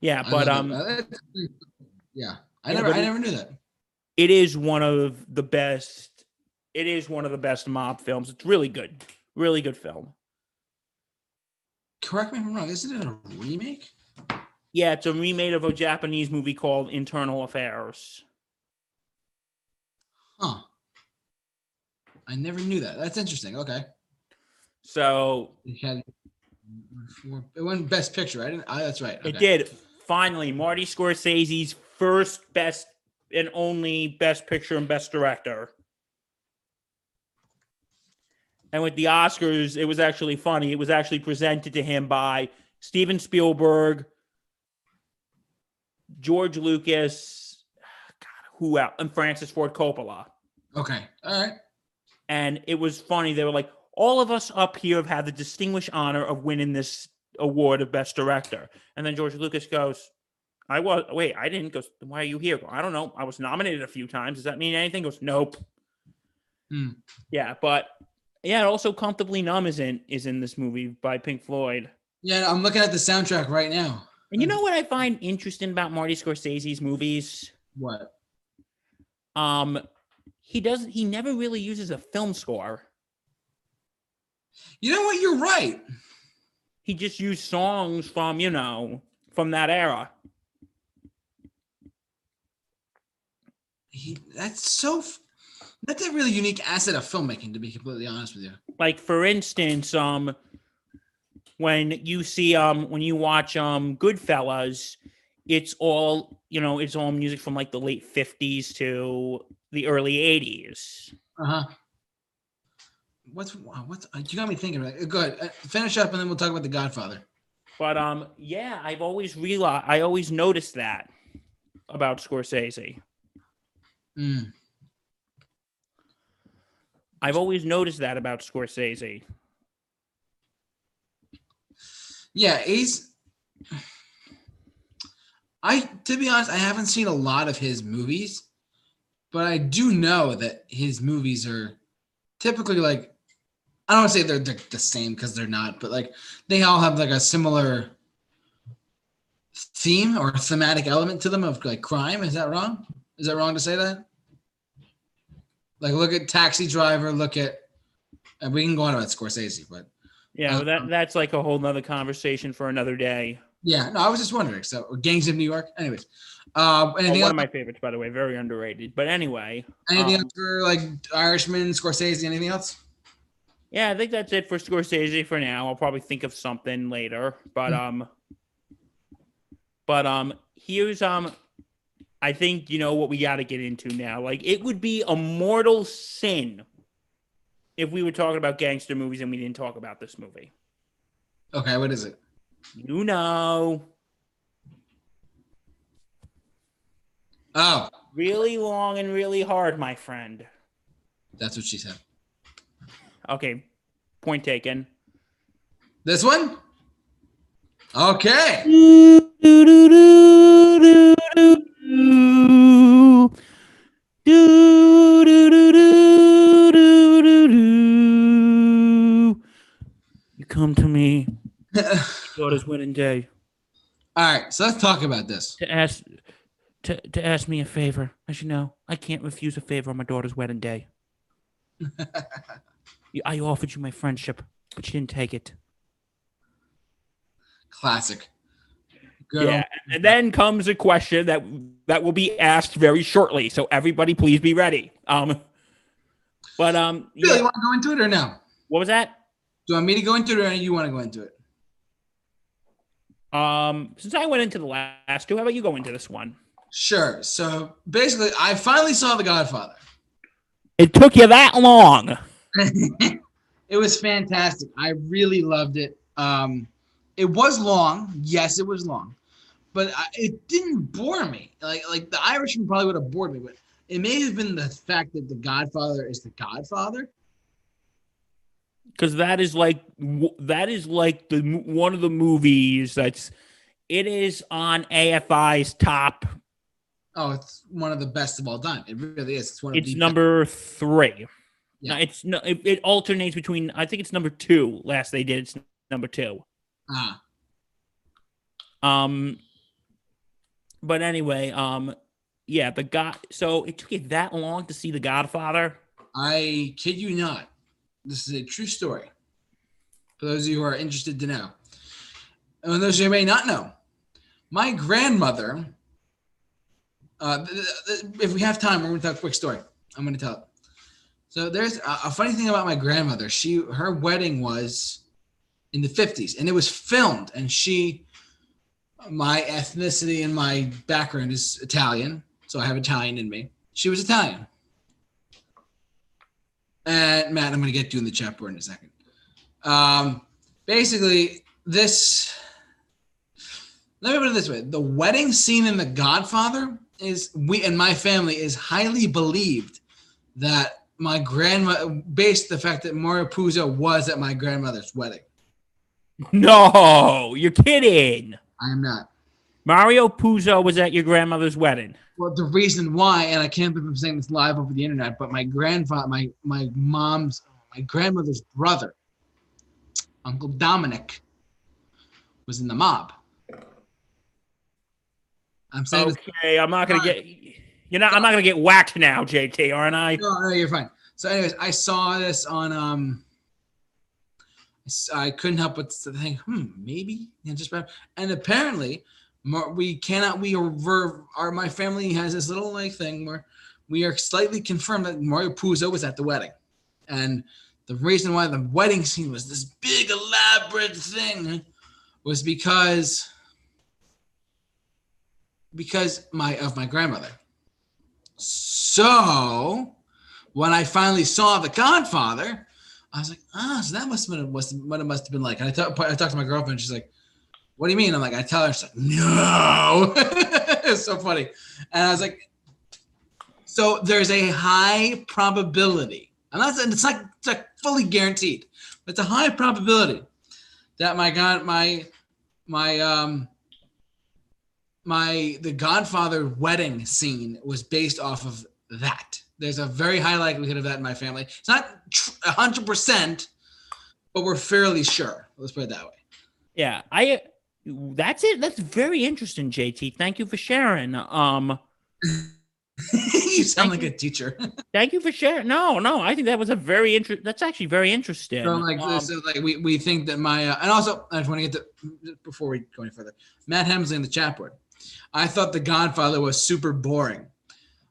Yeah, but um, yeah, I never, yeah, I never knew that. It is one of the best. It is one of the best mob films. It's really good, really good film. Correct me if I'm wrong. Isn't it a remake? Yeah, it's a remake of a Japanese movie called Infernal Affairs. Huh. I never knew that. That's interesting. Okay. So It had it won Best Picture. I didn't. I, that's right. it did finally Marty Scorsese's first best and only best picture and best director. And with the Oscars, it was actually funny. It was actually presented to him by Steven Spielberg, George Lucas, God, who else? And Francis Ford Coppola. Okay. All right. And it was funny. They were like, all of us up here have had the distinguished honor of winning this award of best director. And then George Lucas goes, I was, wait, I didn't. Goes, why are you here? I don't know. I was nominated a few times. Does that mean anything? Goes, nope. Hmm. Yeah, but yeah, also Comfortably Numb is in, is in this movie by Pink Floyd. Yeah, I'm looking at the soundtrack right now. And you know what I find interesting about Marty Scorsese's movies? What? Um, he doesn't, he never really uses a film score. You know what? You're right. he just used songs from you know from that era He, that's so. That's a really unique asset of filmmaking, to be completely honest with you. like for instance um when you see um when you watch um goodfellas it's all you know it's all music from like the late 50s to the early 80s Uh huh. What's what's uh, you got me thinking? Right? Good. Uh, finish up, and then we'll talk about the Godfather. but um yeah i've always realized i always noticed that about scorsese Mm. i've always noticed that about scorsese Yeah, he's. I to be honest, I haven't seen a lot of his movies, but I do know that his movies are typically like I don't want to say they're, they're the same because they're not, but like they all have like a similar theme or thematic element to them of like crime. Is that wrong? Is that wrong to say that? Like look at Taxi Driver, look at and we can go on about Scorsese, but yeah Um, that that's like a whole nother conversation for another day yeah, no, I was just wondering. So Gangs of New York. Anyways, um, Oh, one else? of my favorites by the way very underrated but anyway Anything um, else for like Irishman, Scorsese? Anything else? Yeah, I think that's it for Scorsese for now. I'll probably think of something later, but um, but um, here's um, I think you know what we got to get into now. Like, it would be a mortal sin if we were talking about gangster movies and we didn't talk about this movie. Okay, what is it? You know, Oh, really long and really hard, my friend. that's what she said. Okay, point taken. This one? Okay. You come to me, daughter's wedding day, All right, so let's talk about this. to ask to, to ask me a favor. As you know, I can't refuse a favor on my daughter's wedding day. I offered you my friendship, but you didn't take it. Classic. Good Yeah, and then comes a question that that will be asked very shortly. So everybody, please be ready. Um, but um, Bill, yeah, you want to go into it or no? what was that? Do you want me to go into it or you want to go into it? Um, since I went into the last two, how about you go into this one? Sure. So basically, I finally saw The Godfather. It took you that long. it was fantastic. I really loved it. Um, it was long. Yes, it was long, but I, it didn't bore me. Like like the Irishman probably would have bored me, but it may have been the fact that The Godfather is The Godfather. Because that is like that is like the one of the movies that's it is on AFI's top. Oh, it's one of the best of all time. It really is. It's one of It's the number three. Yeah. It's no, it, it alternates between. I think it's number two. Last they did, it's number two. Ah, Um, but anyway, um, yeah, the God. So it took you that long to see The Godfather. I kid you not. This is a true story. For those of you who are interested to know. And those of you who may not know, my grandmother, uh, if we have time, we're going to tell a quick story. I'm going to tell it. So there's a funny thing about my grandmother. She her wedding was in the 50s and it was filmed and she my ethnicity and my background is Italian, so I have Italian in me. She was Italian. And Matt, I'm going to get to in the chat board in a second. Um, basically, this. Let me put it this way: the wedding scene in The Godfather is we and my family is highly believed that my grandma, based the fact that Mario Puzo was at my grandmother's wedding. No, you're kidding. I am not. Mario Puzo was at your grandmother's wedding. Well, the reason why, and I can't believe I'm saying this live over the internet, but my grandfather, my my mom's, my grandmother's brother, Uncle Dominic, was in the mob. I'm saying Okay, I'm not gonna get. You're not. I'm not gonna get whacked now, JT, aren't I? no, no, you're fine. So, anyways, I saw this on um. I couldn't help but think, hmm, maybe, and just and apparently, we cannot. We are, our my family has this little like thing where we are slightly confirmed that Mario Puzo was at the wedding, and the reason why the wedding scene was this big elaborate thing was because because my of my grandmother. So when I finally saw The Godfather, I was like, ah, so that must have been what it must have been like. And I talked I talked to my girlfriend. She's like, what do you mean? I'm like, I tell her, she's like, no. it's so funny. And I was like, so there's a high probability. and that's it's not, it's not fully guaranteed, but it's a high probability that my God, my my um my the Godfather wedding scene was based off of that. There's a very high likelihood of that in my family. It's not hundred percent, but we're fairly sure. Let's put it that way. Yeah, I. That's it. That's very interesting, JT. Thank you for sharing. Um, you sound like you. a teacher. thank you for sharing. No, no, I think that was a very interesting. That's actually very interesting. so like, Um, so like we, we think that my uh, and also I just want to get to before we go any further. Matt Hemsley in the chat board. I thought The Godfather was super boring.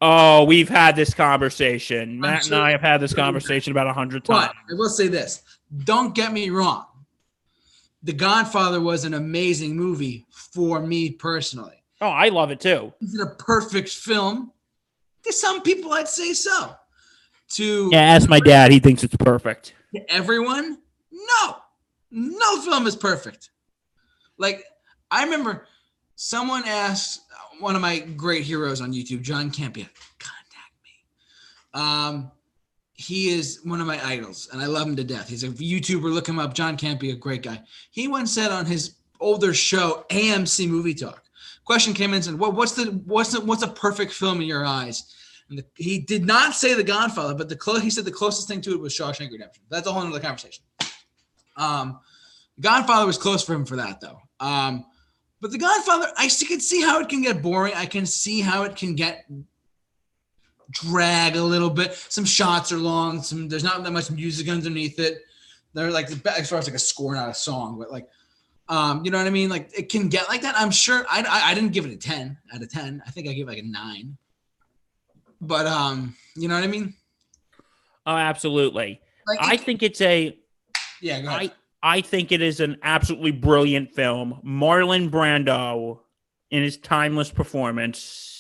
oh, we've had this conversation. Matt sure- and I have had this conversation about a hundred times. But I will say this: don't get me wrong. The Godfather was an amazing movie for me personally. Oh, I love it too. Is it a perfect film? To some people, I'd say so. To Yeah, ask my dad. He thinks it's perfect. everyone, no, no film is perfect. Like I remember someone asked one of my great heroes on YouTube, John Campea, contact me. Um, he is one of my idols, and I love him to death. He's a YouTuber. Look him up, John Campea, a great guy. He once said on his older show, AMC Movie Talk. Question came in and said, "What what's the what's the what's a perfect film in your eyes?" And the, he did not say The Godfather, but the he said the closest thing to it was Shawshank Redemption. That's a whole other conversation. Um, Godfather was close for him for that though. Um, but The Godfather, I can see how it can get boring. I can see how it can get drag a little bit. Some shots are long. Some there's not that much music underneath it. They're like as far as like a score, not a song, but like, um, you know what I mean? Like it can get like that. I'm sure. I I, I didn't give it a ten out of ten. I think I gave it like a nine. But um, you know what I mean? Oh, absolutely. Like I it- think it's a. yeah. Go ahead. I I think it is an absolutely brilliant film. Marlon Brando in his timeless performance.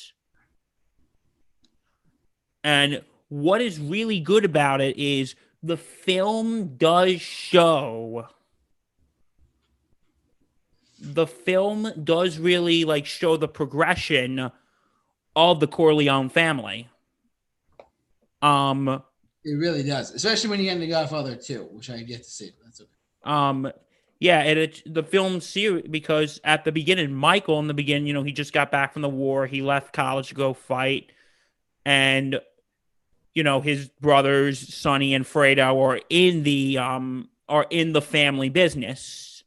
And what is really good about it is the film does show the film does really like show the progression of the Corleone family. Um It really does, especially when you get into Godfather 2, which I get to see. That's okay. Um, yeah, and it the film series because at the beginning, Michael in the beginning, you know, he just got back from the war. He left college to go fight, and you know his brothers Sonny and Fredo are in the um are in the family business,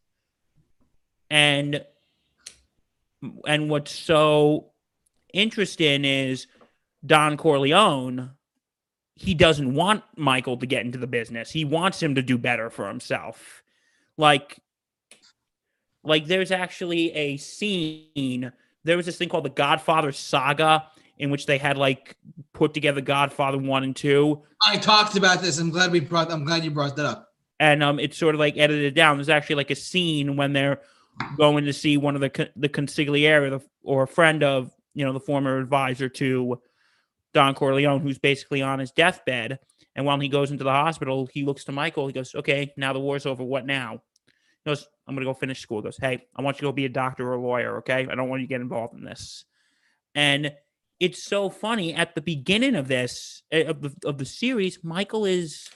and and what's so interesting is Don Corleone he doesn't want Michael to get into the business. He wants him to do better for himself. Like like there's actually a scene there was this thing called the Godfather saga in which they had like put together Godfather 1 and 2 I talked about this. I'm glad we brought. I'm glad you brought that up. and um it's sort of like edited down. There's actually like a scene when they're going to see one of the the consigliere the, or a friend of you know the former advisor to Don Corleone, who's basically on his deathbed. And while he goes into the hospital, he looks to Michael. He goes, "Okay, now the war's over. What now?" He goes, "I'm gonna go finish school." He goes, "Hey, I want you to go be a doctor or a lawyer. Okay, I don't want you to get involved in this." And it's so funny at the beginning of this eh, of the, of the series, Michael is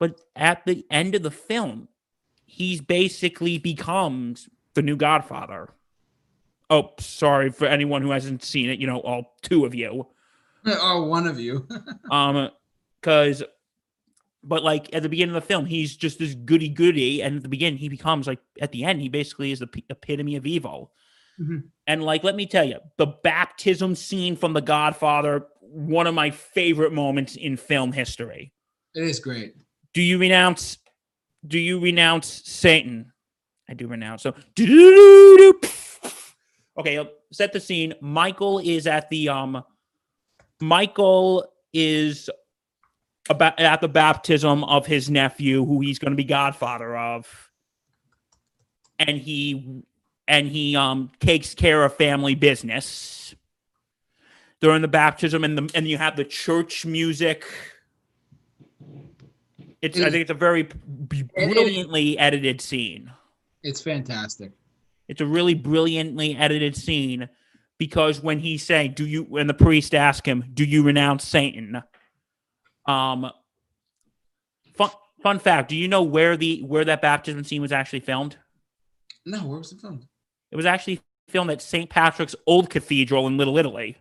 but at the end of the film, he's basically becomes the new Godfather. Oh, sorry for anyone who hasn't seen it. You know, all two of you. Oh, one of you. Um, because, but like at the beginning of the film, he's just this goody goody, and at the beginning, he becomes like at the end, he basically is the p- epitome of evil. Mhm. And like, let me tell you, the baptism scene from The Godfather, one of my favorite moments in film history. It is great. Do you renounce? Do you renounce Satan? I do renounce. So, okay, set the scene. Michael is at the um. Michael is about at the baptism of his nephew, who he's going to be godfather of, and he and he um takes care of family business during the baptism, and the and you have the church music. It's It I think it's a very b- It brilliantly edited scene. It's fantastic. It's a really brilliantly edited scene because when he's saying, "Do you?" when the priest asks him, "Do you renounce Satan?" Um, fun fun fact: Do you know where the where that baptism scene was actually filmed? No, where was it filmed? It was actually filmed at St. Patrick's Old Cathedral in Little Italy.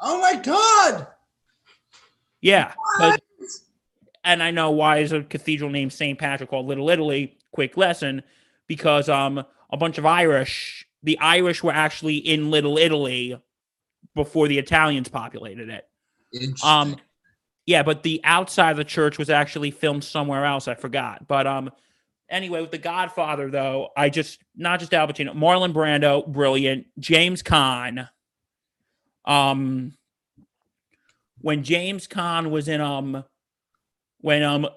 Oh my god! Yeah, and I know why is a cathedral named St. Patrick called Little Italy. Quick lesson, because um a bunch of Irish, the Irish were actually in Little Italy before the Italians populated it. Interesting. Um, yeah, but the outside of the church was actually filmed somewhere else. I forgot. But um, anyway, with The Godfather, though, I just not just Al Pacino, Marlon Brando, brilliant. James Caan. Um, when James Caan was in um, when um,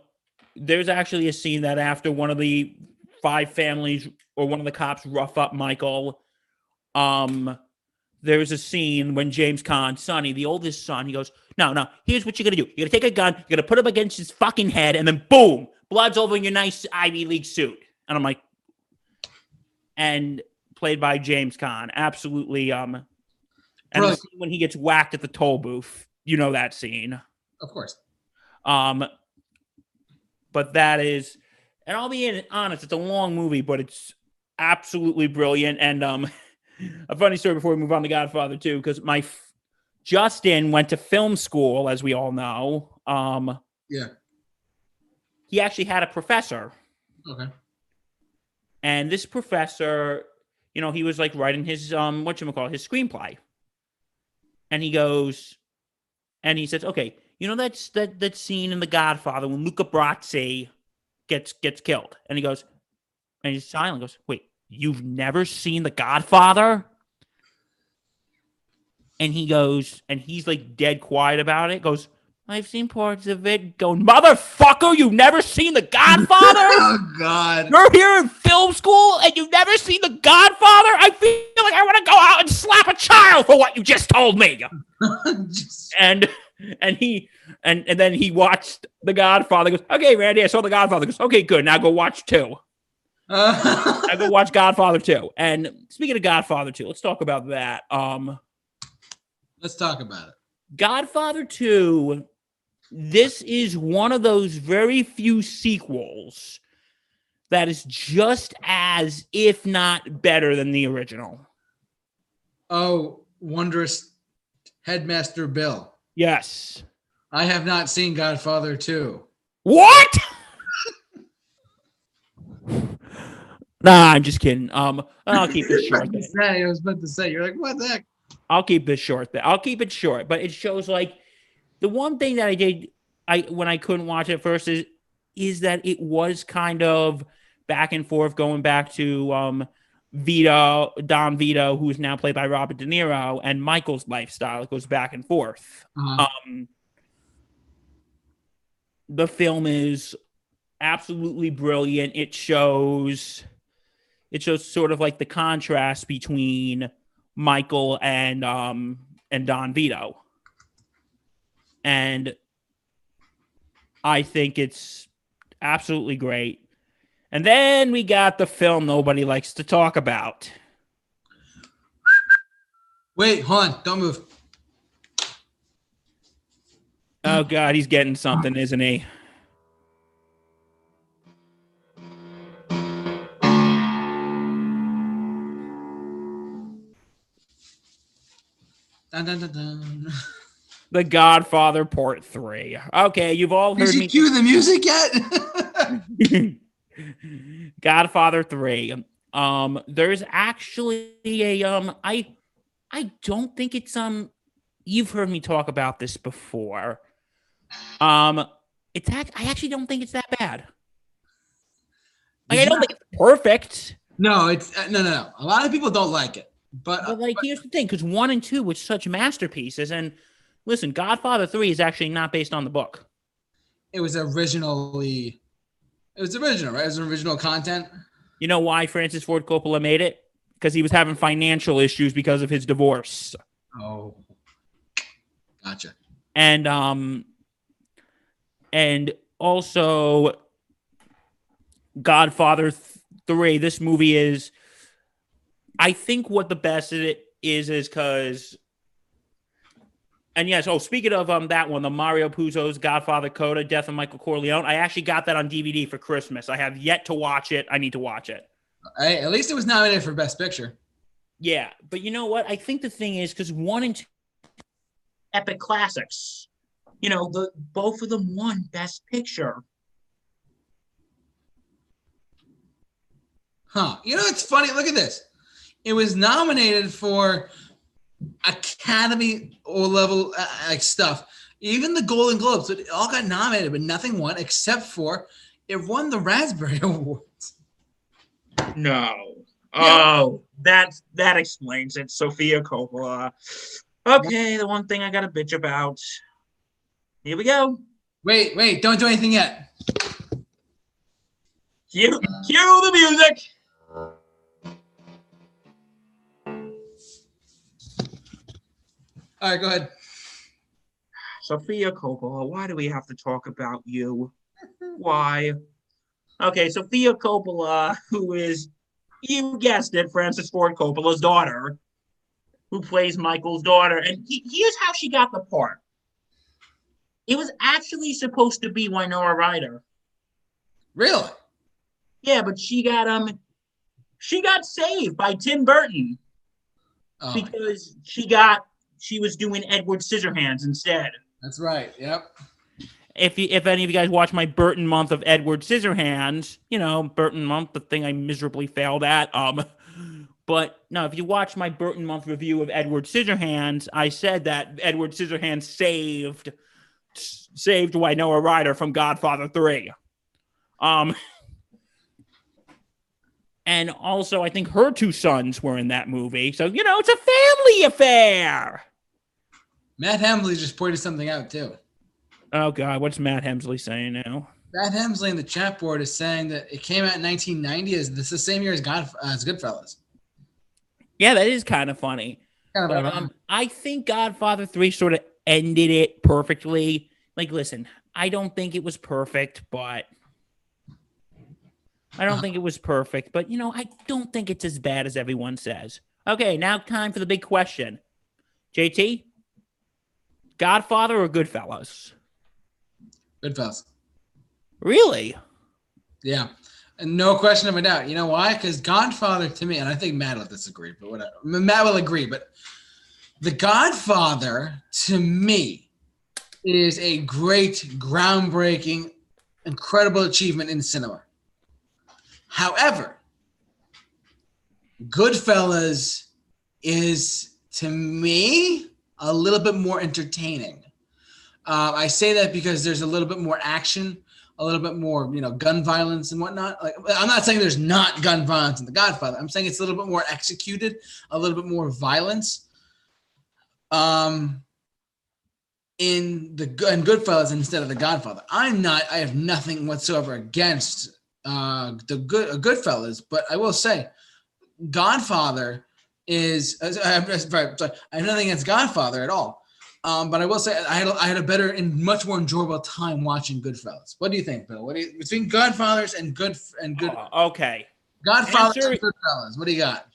there's actually a scene that after one of the five families or one of the cops rough up Michael, um, there's a scene when James Caan, Sonny, the oldest son, he goes, No, no, here's what you're gonna do. You're gonna take a gun, you're gonna put him against his fucking head, and then boom, blood's over in your nice Ivy League suit. And I'm like, and played by James Caan, absolutely um and the scene when he gets whacked at the toll booth, you know that scene. of course. Um, but that is, and I'll be honest, it's a long movie, but it's absolutely brilliant. And um, a funny story before we move on to Godfather too, because my f- Justin went to film school, as we all know. Um, Yeah. He actually had a professor, Okay. and this professor, you know, he was like writing his um, what you call his screenplay, and he goes, and he says, "Okay, you know that's that that scene in The Godfather when Luca Brasi gets gets killed," and he goes, and he's silent. Goes, "Wait, you've never seen The Godfather?" And he goes, and he's like dead quiet about it. Goes, I've seen parts of it. Go, motherfucker, you've never seen The Godfather? oh god. You're here in film school and you've never seen The Godfather? I feel like I want to go out and slap a child for what you just told me. Just- And and he and and then he watched The Godfather. Goes, okay, Randy, I saw The Godfather. Goes, okay, good. Now go watch two. Uh, I go watch Godfather two. And speaking of Godfather two, let's talk about that. Um, let's talk about it. Godfather 2, this is one of those very few sequels that is just as, if not better than the original. Oh, wondrous Headmaster Bill. Yes. I have not seen Godfather 2. What? nah, I'm just kidding. Um, I'll keep this short. I was about to say- I was about to say, you're like, what the heck? I'll keep this short. I'll keep it short, but it shows like the one thing that I did I when I couldn't watch it first is is that it was kind of back and forth going back to um Vito, Don Vito, who's now played by Robert De Niro, and Michael's lifestyle. It goes back and forth. Uh, Um, the film is absolutely brilliant. It shows, it shows sort of like the contrast between Michael and um and Don Vito, and I think it's absolutely great. And then we got the film nobody likes to talk about. wait, hold on, don't move. Oh God, he's getting something, isn't he? Dun, dun, dun, dun. The Godfather Part Three. Okay, you've all Did heard you me. cue the music yet? Godfather 3. Um there's actually a um I I don't think it's um you've heard me talk about this before. Um it's act- I actually don't think it's that bad. Like I don't think it's perfect, no, it's uh, no, no, no. A lot of people don't like it, but, but like here's the thing cuz 1 and 2 were such masterpieces and listen, Godfather 3 is actually not based on the book. it was originally, it was original, right? It was original content. You know why Francis Ford Coppola made it? Because he was having financial issues because of his divorce. Oh, gotcha. and um and also godfather 3 this movie is i think what the best of it is is because and yes oh speaking of um that one the mario puzo's godfather coda death of michael corleone i actually got that on dvd for christmas i have yet to watch it i need to watch it Hey, at least it was nominated for Best Picture. Yeah, but you know what? I think the thing is because one and two epic classics. You know, the both of them won Best Picture. Huh. You know, it's funny. Look at this. It was nominated for Academy or level uh, like stuff. Even the Golden Globes, it all got nominated, but nothing won except for it won the Raspberry Awards. No. Oh, that that explains it. Sofia Coppola. Okay, the one thing I got to bitch about. Here we go. Wait, wait, don't do anything yet. Cue, cue the music. All right, go ahead. Sofia Coppola, why do we have to talk about you? Why? Okay, Sofia Coppola, who is, you guessed it, Francis Ford Coppola's daughter, who plays Michael's daughter. And he, here's how she got the part it was actually supposed to be Winona Ryder. Really? Yeah, but she got um she got saved by Tim Burton Oh, because she got she was doing Edward Scissorhands instead. that's right. Yep. if you, if any of you guys watch my Burton month of Edward Scissorhands, you know Burton month, the thing I miserably failed at. Um, but no, if you watch my Burton month review of Edward Scissorhands, I said that Edward Scissorhands saved saved Winona Ryder from Godfather Three. Um, and also I think her two sons were in that movie, so you know it's a family affair. Matt Hemsley just pointed something out too. Oh God, what's Matt Hemsley saying now? Matt Hemsley in the chat board is saying that it came out in 1990. Is this the same year as God uh, as Goodfellas? Yeah, that is kind of funny. Kind of But um, I think Godfather 3 sort of ended it perfectly. Like, listen, I don't think it was perfect, but I don't think it was perfect. But, you know, I don't think it's as bad as everyone says. Okay, now time for the big question JT, Godfather or Goodfellas? Goodfellas. Really? Yeah. And no question of a doubt. You know why? Because Godfather to me, and I think Matt will disagree, but whatever. Matt will agree, but The Godfather to me is a great, groundbreaking, incredible achievement in cinema. However, Goodfellas is to me a little bit more entertaining. Uh, I say that because there's a little bit more action, a little bit more, you know, gun violence and whatnot. Like, I'm not saying there's not gun violence in The Godfather. I'm saying it's a little bit more executed, a little bit more violence. Um, in the in Goodfellas instead of The Godfather. I'm not. I have nothing whatsoever against uh, the good uh, Goodfellas, but I will say, Godfather is. uh, I'm just- sorry, I have nothing against Godfather at all. Um, but I will say I had a, I had a better and much more enjoyable time watching Goodfellas. What do you think, Bill? What do you between Godfathers and good and good Uh, okay. Godfathers answer- and Goodfellas? What do you got?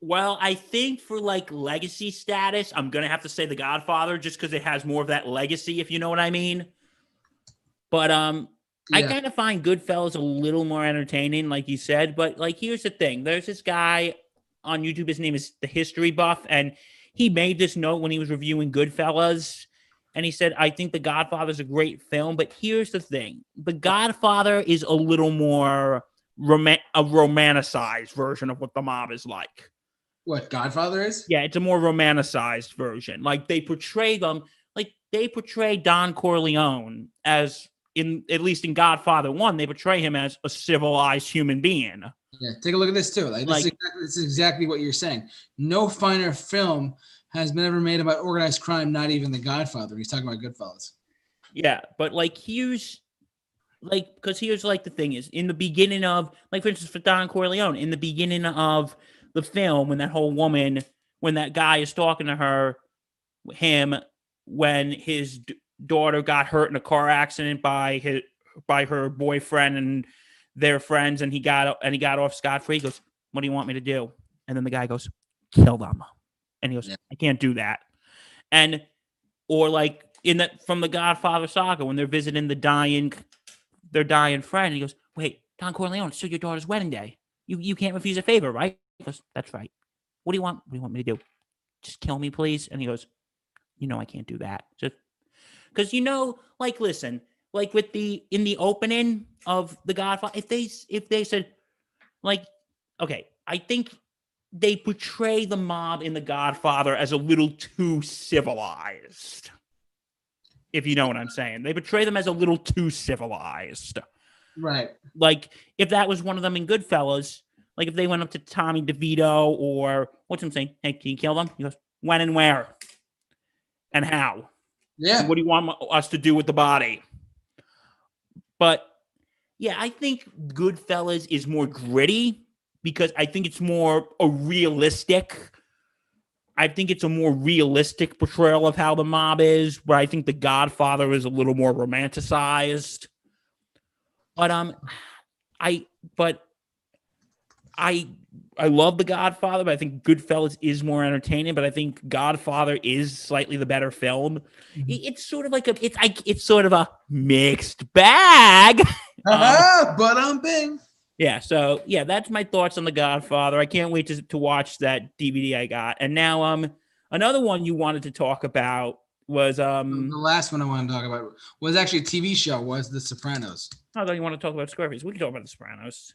Well, I think for like legacy status, I'm gonna have to say The Godfather, just because it has more of that legacy, if you know what I mean. But um, I kind of find Goodfellas a little more entertaining, like you said. But like, here's the thing: there's this guy on YouTube. His name is the History Buff, and he made this note when he was reviewing Goodfellas, and he said, "I think The Godfather is a great film, but here's the thing: The Godfather is a little more roman- a romanticized version of what the mob is like." What Godfather is? Yeah, it's a more romanticized version. Like they portray them, like they portray Don Corleone as in at least in Godfather One, they portray him as a civilized human being. Yeah, take a look at this too. Like, this, is exactly, this is exactly what you're saying. No finer film has been ever made about organized crime, not even The Godfather. He's talking about Goodfellas. Yeah, but like here's like because here's like the thing is in the beginning of like for instance for Don Corleone in the beginning of the film when that whole woman when that guy is talking to her him when his d- daughter got hurt in a car accident by his by her boyfriend and their friends and he got and he got off scot free he goes what do you want me to do and then the guy goes kill them and he goes Yeah. I can't do that and or like in that from the Godfather saga when they're visiting the dying their dying friend. He goes, "Wait, Don Corleone, it's still your daughter's wedding day. You you can't refuse a favor, right?" He goes, "That's right. What do you want? What do you want me to do? Just kill me, please." And he goes, "You know I can't do that. Just because you know, like, listen, like with the in the opening of the Godfather, if they if they said, like, okay, I think." They portray the mob in The Godfather as a little too civilized if you know what I'm saying. They portray them as a little too civilized. Right. Like if that was one of them in Goodfellas, like if they went up to Tommy DeVito or what's him saying? Hey, can you kill them? He goes, when and where, and how? Yeah. What do you want us to do with the body? But yeah, I think Goodfellas is more gritty because I think it's more a realistic. I think it's a more realistic portrayal of how the mob is, where I think The Godfather is a little more romanticized. But um, I but I I love The Godfather, but I think Goodfellas is more entertaining. But I think Godfather is slightly the better film. Mhm. It's sort of like a it's like it's sort of a mixed bag. Ah, but I'm bing. Yeah, so yeah, that's my thoughts on The Godfather. I can't wait to, to watch that DVD I got. And now um another one you wanted to talk about was um The last one I want to talk about was actually a TV show. Was The Sopranos? I thought you want to talk about Scarface. We can talk about The Sopranos.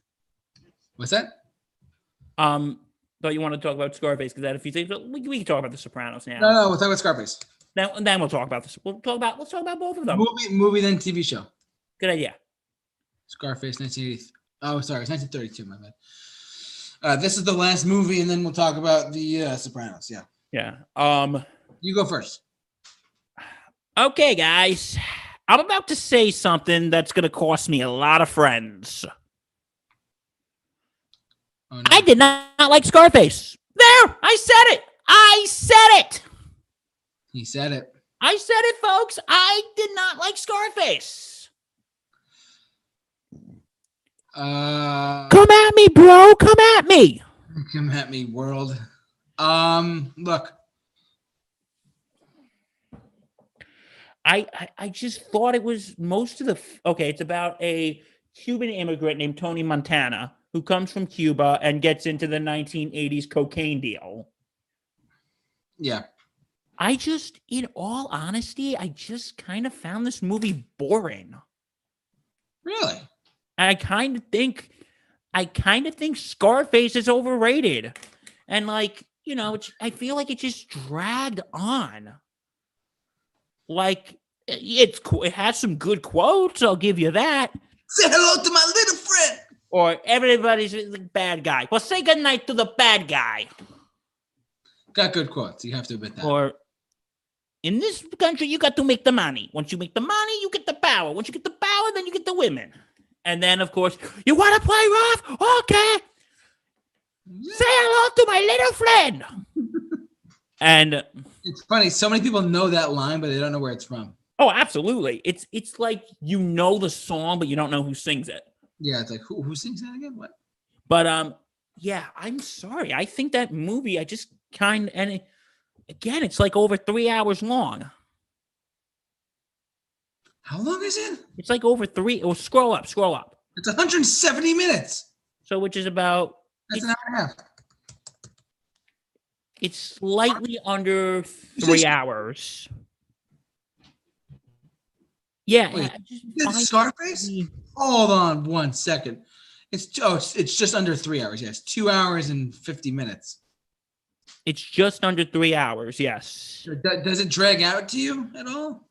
What's that? Um thought you want to talk about Scarface because that a few things, but we, we can talk about The Sopranos now. No, no, we'll talk about Scarface. Then, then we'll talk about this. We'll talk about let's talk about both of them. Movie, movie, then TV show. Good idea. Scarface, 1980. Oh, sorry, it's 1932. My bad. Uh, this is the last movie, and then we'll talk about the uh, Sopranos. Yeah, Yeah. Um you go first. Okay, guys. I'm about to say something that's going to cost me a lot of friends. Oh, no. I did not, not like Scarface. There, I said it. I said it. He said it. I said it, folks. I did not like Scarface. Uh, Come at me, bro. Come at me. come at me, world. Um, look, I, I I just thought it was most of the okay. It's about a Cuban immigrant named Tony Montana who comes from Cuba and gets into the 1980s cocaine deal. yeah, I just, in all honesty, I just kind of found this movie boring. really. I kind of think, I kind of think Scarface is overrated, and like you know, it's, I feel like it just dragged on. like it's co- it has some good quotes. I'll give you that. Say hello to my little friend. Or everybody's the bad guy. Well, say goodnight to the bad guy. Got good quotes. You have to admit that. Or in this country, you got to make the money. Once you make the money, you get the power. Once you get the power, then you get the women. And then, of course, you want to play rough? Okay. Say hello to my little friend. and It's funny. So many people know that line, but they don't know where it's from. oh, absolutely. It's it's like you know the song, but you don't know who sings it. Yeah, it's like who, who sings that again? What? But um, yeah, I'm sorry. I think that movie, I just kind and it, again, it's like over three hours long. How long is it? It's like over three. Oh, scroll up, scroll up. It's 170 minutes. So, which is about That's an hour and a half. it's slightly under three hours. Yeah, Wait, I just Scarface? Hold on one second. It's oh, it's, it's just under three hours. Yes, two hours and 50 minutes. It's just under three hours. Yes, Do- Does it drag out to you at all?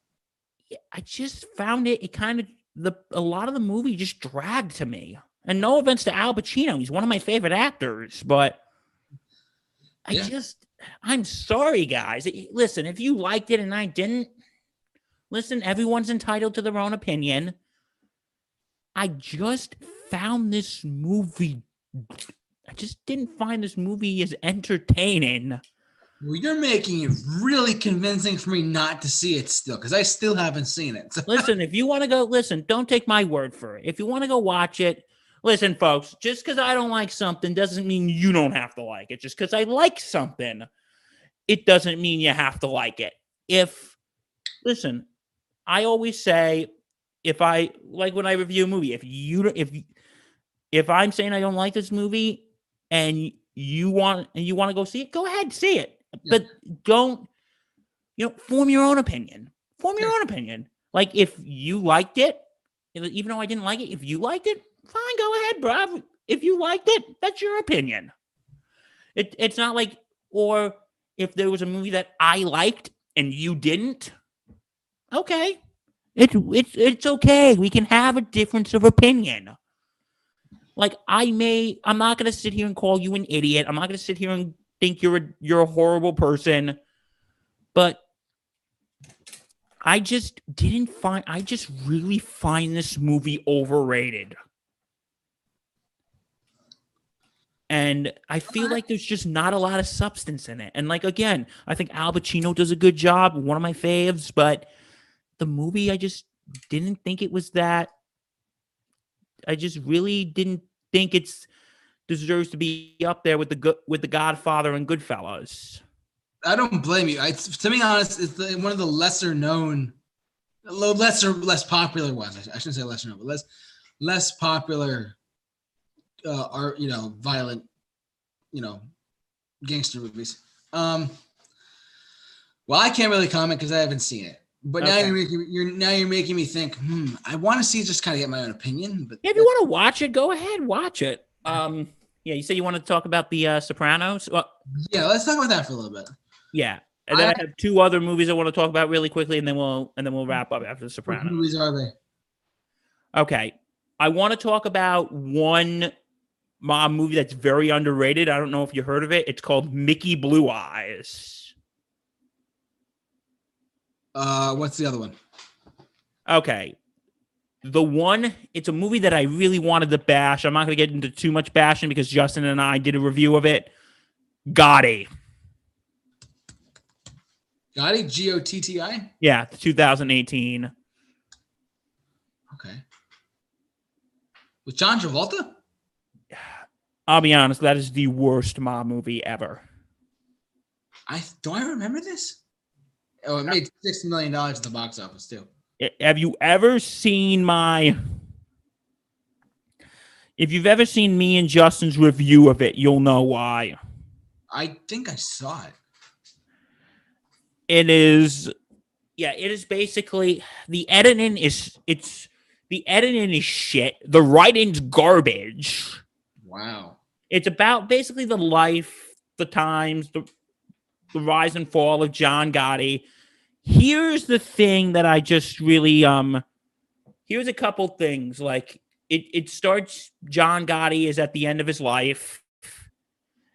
I just found it. It kind of the a lot of the movie just dragged to me. And no offense to Al Pacino, he's one of my favorite actors, but I Yeah. just I'm sorry, guys. Listen, if you liked it and I didn't, listen. Everyone's entitled to their own opinion. I just found this movie. I just didn't find this movie as entertaining. Well, you're making it really convincing for me not to see it still, because I still haven't seen it. So- listen, if you want to go, listen, don't take my word for it. If you want to go watch it, listen, folks, just because I don't like something doesn't mean you don't have to like it. Just because I like something, it doesn't mean you have to like it. If, listen, I always say, if I like when I review a movie, if you, if, if I'm saying I don't like this movie and you want, and you want to go see it, go ahead, see it. Yeah. But don't, you know, form your own opinion. Form your own opinion. Like if you liked it, even though I didn't like it, if you liked it, fine, go ahead, bro. If you liked it, that's your opinion. It, it's not like, or if there was a movie that I liked and you didn't, okay, it, it's it's okay. We can have a difference of opinion. Like I may, I'm not gonna sit here and call you an idiot. I'm not gonna sit here and think you're a you're a horrible person, but I just didn't find. I just really find this movie overrated. And I feel like there's just not a lot of substance in it. And like again, I think Al Pacino does a good job, one of my faves, but the movie I just didn't think it was that I just really didn't think it's deserves to be up there with the with the Godfather and Goodfellas. I don't blame you. I, to be honest, it's the, one of the lesser known, lesser, less popular ones. I shouldn't say lesser known, but less, less popular, uh, are you know violent, you know, gangster movies. Um, well, I can't really comment because I haven't seen it. But now you're making you're now you're making me think. Hmm, I want to see just kind of get my own opinion. But Yeah, if you want to watch it, go ahead, watch it. Um, yeah, you say you want to talk about the uh, Sopranos? Well, yeah, let's talk about that for a little bit. yeah, and then I, I- have two other movies I want to talk about really quickly, and then we'll and then we'll wrap up after the What Sopranos. movies are they? Okay, I want to talk about one mom movie that's very underrated. I don't know if you heard of it. It's called Mickey Blue Eyes. Uh, what's the other one? Okay. The one, it's a movie that I really wanted to bash. I'm not going to get into too much bashing because Justin and I did a review of it. Gotti. Gotti, G O T T I. Yeah, 2018. Okay. With John Travolta? I'll be honest, that is the worst mob movie ever. I do I remember this? Oh, it made sixty million dollars at the box office too. Have you ever seen my. If you've ever seen me and Justin's review of it, you'll know why. I think I saw it. it is yeah it is basically the editing is it's the editing is shit the writing's garbage Wow. it's about basically the life the times the, the rise and fall of john gotti here's the thing that I just really um here's a couple things like it it starts John Gotti is at the end of his life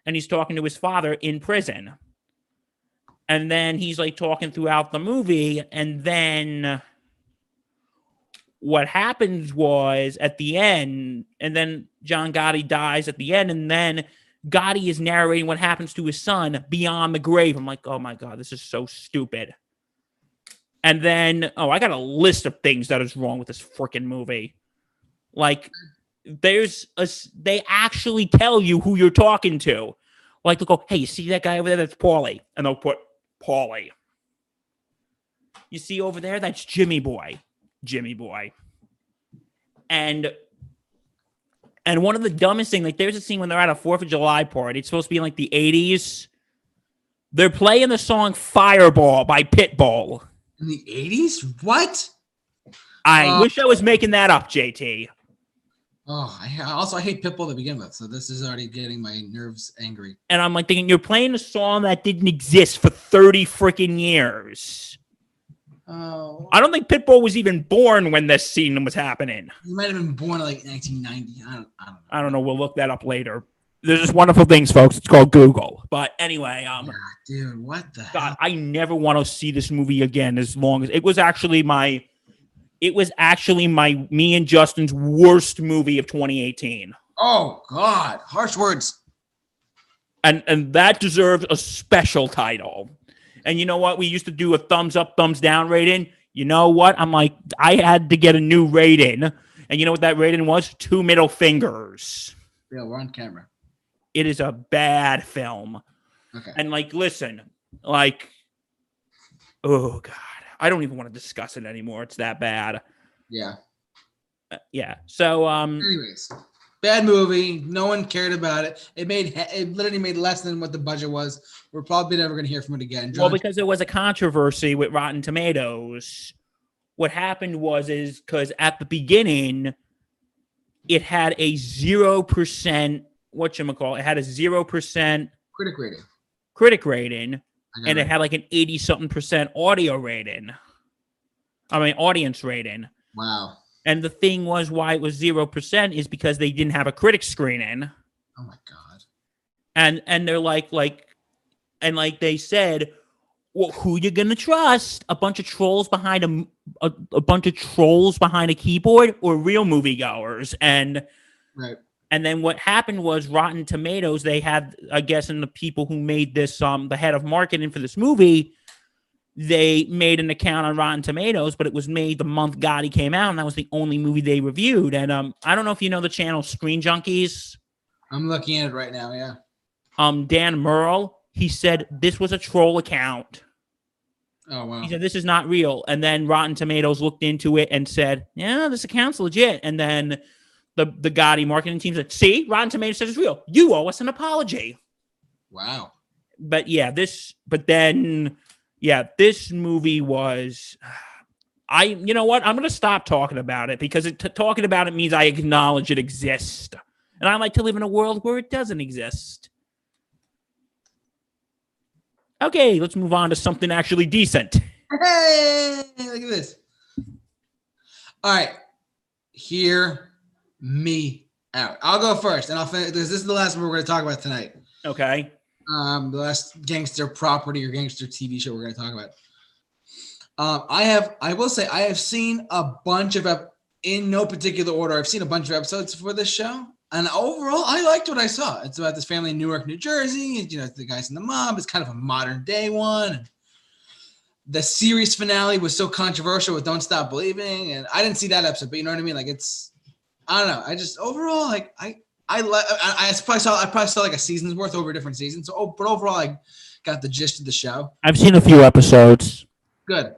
and he's talking to his father in prison. And then he's like talking throughout the movie and then what happens was at the end and then John Gotti dies at the end and then Gotti is narrating what happens to his son beyond the grave. I'm like, "Oh my god, this is so stupid." And then, oh, I got a list of things that is wrong with this freaking movie. Like, there's a, they actually tell you who you're talking to. Like, they'll go, hey, you see that guy over there? That's Paulie. And they'll put Paulie. You see over there? That's Jimmy Boy. Jimmy Boy. And and one of the dumbest things, like there's a scene when they're at a Fourth of July party. It's supposed to be in like the 80s. They're playing the song Fireball by Pitbull. In the 80s? What? I Uh, wish I was making that up, JT. Oh, I also I hate Pitbull to begin with, so this is already getting my nerves angry. And I'm like thinking, you're playing a song that didn't exist for 30 freaking years. Oh, I don't think Pitbull was even born when this scene was happening. He might have been born in like 1990. I don't, I don't know. I don't know. We'll look that up later. There's just wonderful things, folks. It's called Google. But anyway, um, Yeah, dude, what the God, hell? I never want to see this movie again. As long as it was actually my, it was actually my me and Justin's worst movie of 2018, Oh God, harsh words. and and that deserves a special title. And you know what? We used to do a thumbs up, thumbs down rating. You know what? I'm like, I had to get a new rating, and you know what that rating was? Two middle fingers. Yeah, we're on camera. It is a bad film. Okay. And like, listen, like, oh god, I don't even want to discuss it anymore. It's that bad. Yeah. Uh, yeah. So, um, Anyways, bad movie. No one cared about it. It made it literally made less than what the budget was. We're probably never gonna hear from it again. well, because there was a controversy with Rotten Tomatoes. What happened was is because at the beginning, it had a zero percent what you call it had a zero percent critic rating. critic rating. And it. it had like an 80 something percent audio rating. I mean, audience rating. wow. And the thing was why it was 0% is because they didn't have a critic screening. Oh my God. And and they're like like and like they said, well, who you going to trust? A bunch of trolls behind a a bunch of trolls behind a keyboard or real moviegoers? And Right. And then what happened was Rotten Tomatoes, they had, I guess, and the people who made this, um, the head of marketing for this movie, they made an account on Rotten Tomatoes, but it was made the month Gotti came out, and that was the only movie they reviewed. And um, I don't know if you know the channel Screen Junkies. I'm looking at it right now. Yeah. Um, Dan Murrell, he said this was a troll account. Oh wow. He said this is not real. And then Rotten Tomatoes looked into it and said, "Yeah, this account's legit." And then the the Gotti marketing team said, "See, Rotten Tomatoes says it's real. You owe us an apology." Wow. But yeah, this. But then, yeah, this movie was. I, you know what? I'm gonna stop talking about it because it, t- talking about it means I acknowledge it exists, and I like to live in a world where it doesn't exist. Okay, let's move on to something actually decent. Hey, look at this. All right. Hear me out. I'll go first and I'll finish. This is the last one we're going to talk about tonight. Okay. Um, the last gangster property or gangster TV show we're going to talk about. Um, I have, I will say, I have seen a bunch of, ep- in no particular order, I've seen a bunch of episodes for this show. And overall, I liked what I saw. It's about this family in Newark, New Jersey. You know, the guys in the mob. It's kind of a modern day one. The series finale was so controversial with "Don't Stop Believing," and I didn't see that episode, but you know what I mean. Like it's, I don't know. I just overall like I I le- I, I probably saw I probably saw like a season's worth over different seasons. So, oh, but overall, I got the gist of the show. I've seen a few episodes. Good.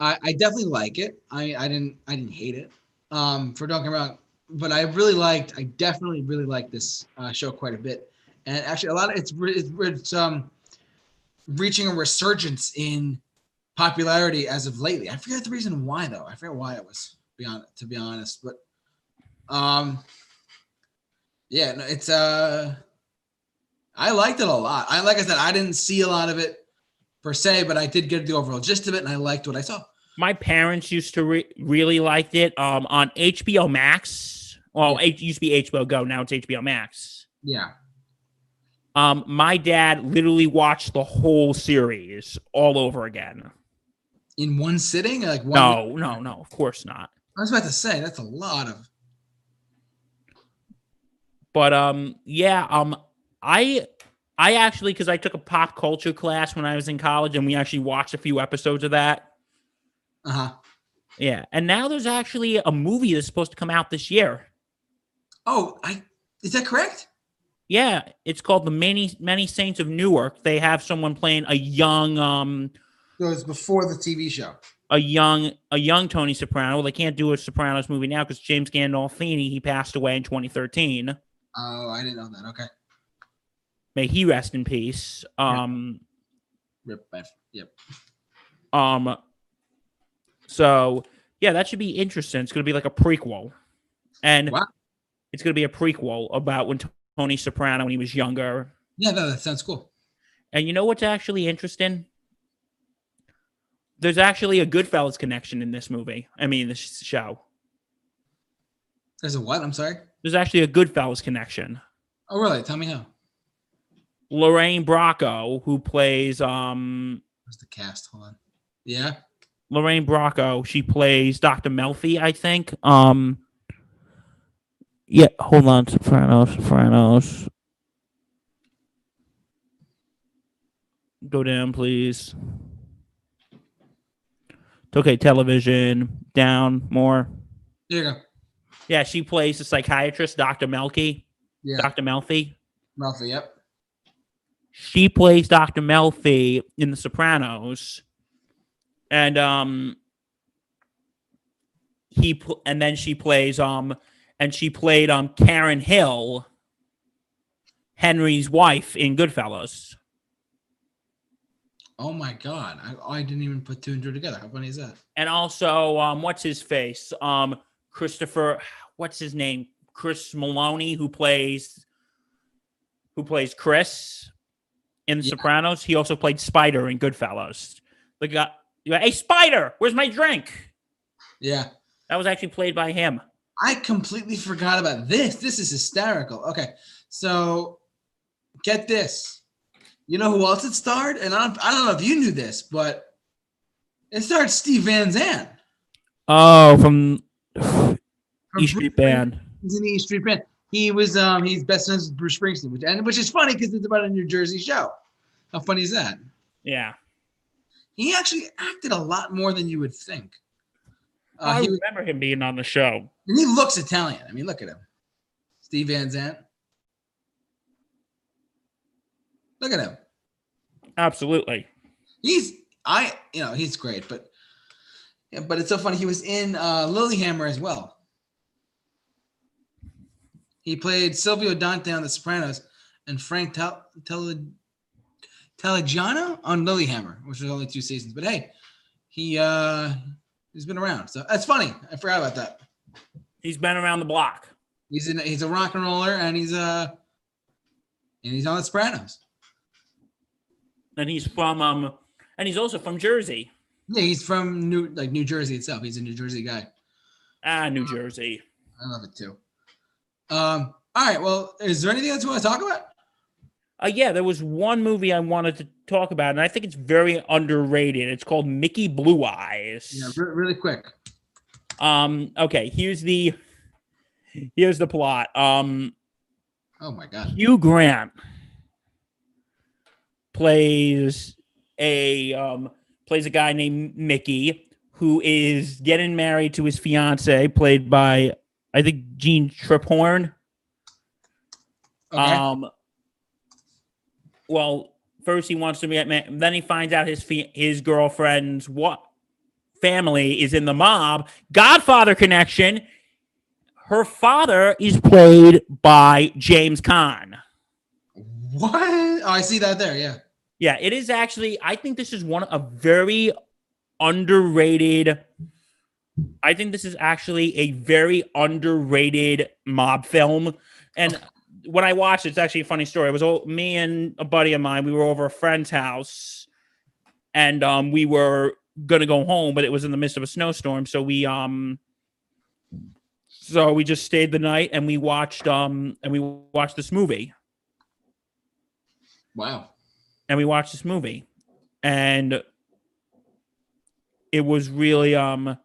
I, I definitely like it. I, I didn't I didn't hate it. Um, for don't get me wrong, but I really liked. I definitely really liked this uh, show quite a bit. And actually, a lot of it's it's, it's um reaching a resurgence in popularity as of lately. I forget the reason why though. I forget why it was. Beyond to be honest, but um, yeah, no, it's uh, I liked it a lot. I like I said, I didn't see a lot of it per se, but I did get the overall gist of it, and I liked what I saw. My parents used to re- really liked it um, on HBO Max. Well, it used to be HBO Go. Now it's HBO Max. Yeah. Um, my dad literally watched the whole series all over again. In one sitting, like one. No, no, no. Of course not. I was about to say that's a lot of. But um, yeah, um, I I actually because I took a pop culture class when I was in college, and we actually watched a few episodes of that. Uh huh. Yeah, and now there's actually a movie that's supposed to come out this year. Oh, I is that correct? Yeah, it's called the Many Many Saints of Newark. They have someone playing a young um So it's before the TV show. a young a young Tony Soprano. They can't do a Sopranos movie now because James Gandolfini he passed away in 2013. Oh, I didn't know that. Okay. May he rest in peace. Um Rip. F. Yep. um so yeah, that should be interesting. It's gonna be like a prequel. And Wow. it's gonna be a prequel about when Tony Soprano when he was younger. Yeah, no, that sounds cool. And you know what's actually interesting? There's actually a Goodfellas connection in this movie. I mean, this show. There's a what? I'm sorry. There's actually a Goodfellas connection. Oh, really? Tell me how. Lorraine Bracco, who plays um the cast? Hold on. Yeah. Lorraine Bracco, she plays Dr. Melfi, I think. Um Yeah, hold on, Sopranos, Sopranos. Go down, please. It's okay, television. Down more. There you go. Yeah, she plays the psychiatrist, Dr. Melky. Yeah. Dr. Melfi. Murphy. Yep. She plays Dr. Melfi in The Sopranos. And um he pl- and then she plays um and she played um Karen Hill, Henry's wife in Goodfellas. Oh my God. I, I didn't even put two and two together. How funny is that? And also um what's his face? Um Christopher what's his name? Chris Maloney who plays who plays Chris in The Yeah. Sopranos. He also played Spider in Goodfellas. The guy, hey Spider, where's my drink? Yeah. That was actually played by him. I completely forgot about this. This is hysterical. Okay. So get this. You know who else it starred? And I don't, I don't know if you knew this, but it starred Steve Van Zandt. Oh, from from E Street Band. He's in the E Street Band. He was um he's best friends with Bruce Springsteen, which and which is funny because it's about a New Jersey show. How funny is that? Yeah, He actually acted a lot more than you would think. Uh, I he, was- remember him being on the show. and he looks Italian. I mean, look at him. Steve Van Zandt. Look at him. Absolutely. He's I you know he's great, but yeah, but it's so funny. He was in uh, Lilyhammer as well. He played Silvio Dante on The Sopranos and Frank Tal- Tal- Talagiano on Lilyhammer, which was only two seasons. But hey, he uh he's been around, so that's funny. I forgot about that. He's been around the block. He's in he's a rock and roller, and he's uh and he's on The Sopranos. And he's from um and he's also from Jersey. Yeah, he's from New like New Jersey itself. He's a New Jersey guy. Ah, New Jersey. I love it too. Um, all right. Well, is there anything else you want to talk about? Uh, yeah, there was one movie I wanted to talk about, and I think it's very underrated. It's called Mickey Blue Eyes. Yeah, re- really quick. Um, okay, here's the here's the plot. Um, Oh my god. Hugh Grant plays a um plays a guy named Mickey who is getting married to his fiance, played by I think Jeanne Tripplehorn. Okay. Um, well, first he wants to get married, then he finds out his fi- his girlfriend's what family is in the mob. Godfather connection. Her father is played by James Caan. what? Oh, I see that there. Yeah. Yeah, it is actually. I think this is one a very underrated. I think this is actually a very underrated mob film. And when I watched it, it's actually a funny story. It was me and a buddy of mine. We were over a friend's house, and um, we were gonna go home, but it was in the midst of a snowstorm, so we um, so we just stayed the night and we watched um, and we watched this movie, Wow. And we watched this movie, and it was really um,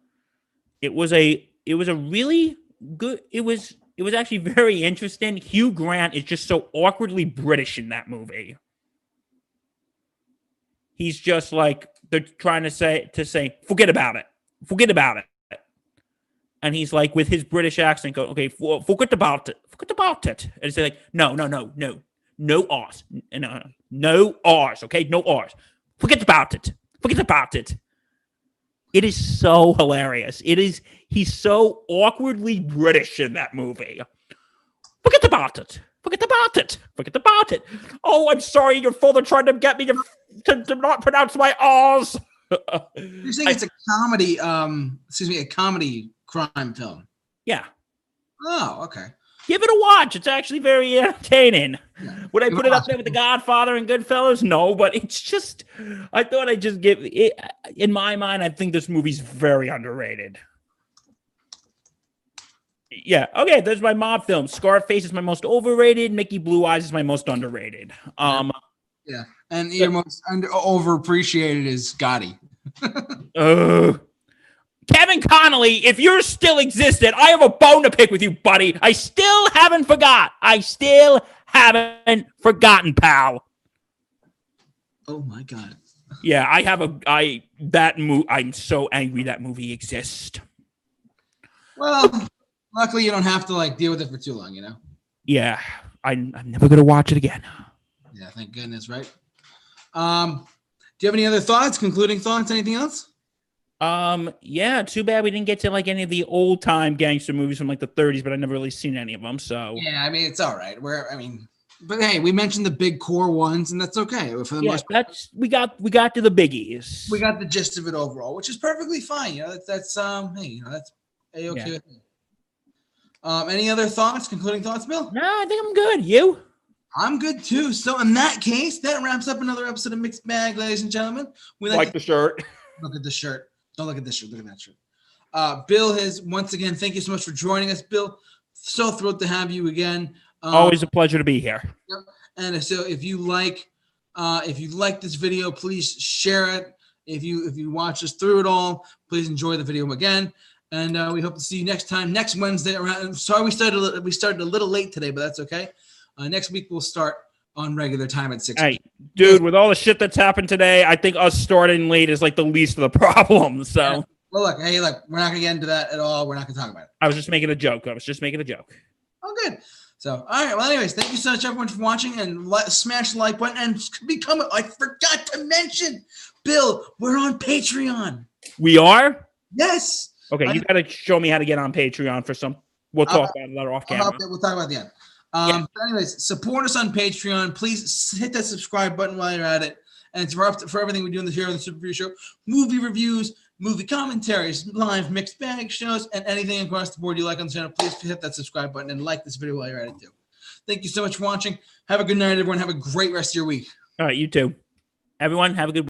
it was a it was a really good. It was it was actually very interesting. Hugh Grant is just so awkwardly British in that movie. He's just like they're trying to say to say forget about it, forget about it, and he's like with his British accent, go okay, forget about it, forget about it, and it's like no, no, no, no, no R's, no, no R's, okay, no R's, forget about it, forget about it. It is so hilarious. It is he's so awkwardly British in that movie. Forget about it. Forget about it. Forget about it. Oh, I'm sorry. Your father tried to get me to, to, to not pronounce my R's. You're saying it's a comedy, um, excuse me, a comedy crime film. yeah. Oh, okay. Give it a watch. It's actually very entertaining. Yeah. Would I put it up there with The Godfather and Goodfellas? No, but it's just, I thought I'd just give it. In my mind, I think this movie's very underrated. Yeah. Okay. There's my mob film. Scarface is my most overrated. Mickey Blue Eyes is my most underrated. Um. Yeah. And your most under overappreciated is Gotti. ugh. Kevin Connolly, if you're still existed, I have a bone to pick with you, buddy. I still haven't forgot. I still haven't forgotten, pal. Oh my god. Yeah, I have a I that movie. I'm so angry that movie exists. Well, luckily you don't have to like deal with it for too long, you know. Yeah, I'm, I'm never gonna watch it again. Yeah, thank goodness, right? Um, do you have any other thoughts? Concluding thoughts? Anything else? Um, yeah, too bad we didn't get to like any of the old time gangster movies from like the 30s, but I never really seen any of them. So Yeah, I mean it's all right. We're, I mean, but hey, we mentioned the big core ones, and that's okay. For the yeah, most, that's we got we got to the biggies. we got the gist of it overall, which is perfectly fine. You know, that's, that's um, hey, you know, that's a okay. Yeah. Um, any other thoughts? Concluding thoughts, Bill? no, I think I'm good. You? I'm good too. So in that case, that wraps up another episode of Mixed Bag, ladies and gentlemen. We like, to the shirt. look at the shirt. Don't look at this shirt. Look at that shirt. Uh, Bill has once again. Thank you so much for joining us, Bill. So thrilled to have you again. Um, Always a pleasure to be here. And so if you like, uh, if you like this video, please share it. If you if you watch us through it all, please enjoy the video again. And uh, we hope to see you next time, next Wednesday. Around. Sorry, we started a we started a little late today, but that's okay. Uh, next week we'll start on regular time at six. Hey, dude, with all the shit that's happened today, I think us starting late is like the least of the problems. So Well, look, hey, look, we're not gonna get into that at all. We're not gonna talk about it. I was just making a joke. I was just making a joke. Oh, good. So, all right. Well, anyways, thank you so much, everyone, for watching and li- smash the like button and become. I forgot to mention, Bill, we're on Patreon. We are? Yes. Okay, I- you got to show me how to get on Patreon for some. We'll I'll- talk about that later off camera. We'll talk about it at the end. Um, but anyways, support us on Patreon. Please hit that subscribe button while you're at it. And it's for, for everything we do in the here on the Super Review Show, movie reviews, movie commentaries, live mixed bag shows, and anything across the board you like on the channel. Please hit that subscribe button and like this video while you're at it too. Thank you so much for watching. Have a good night, everyone. Have a great rest of your week. All right, you too. Everyone, have a good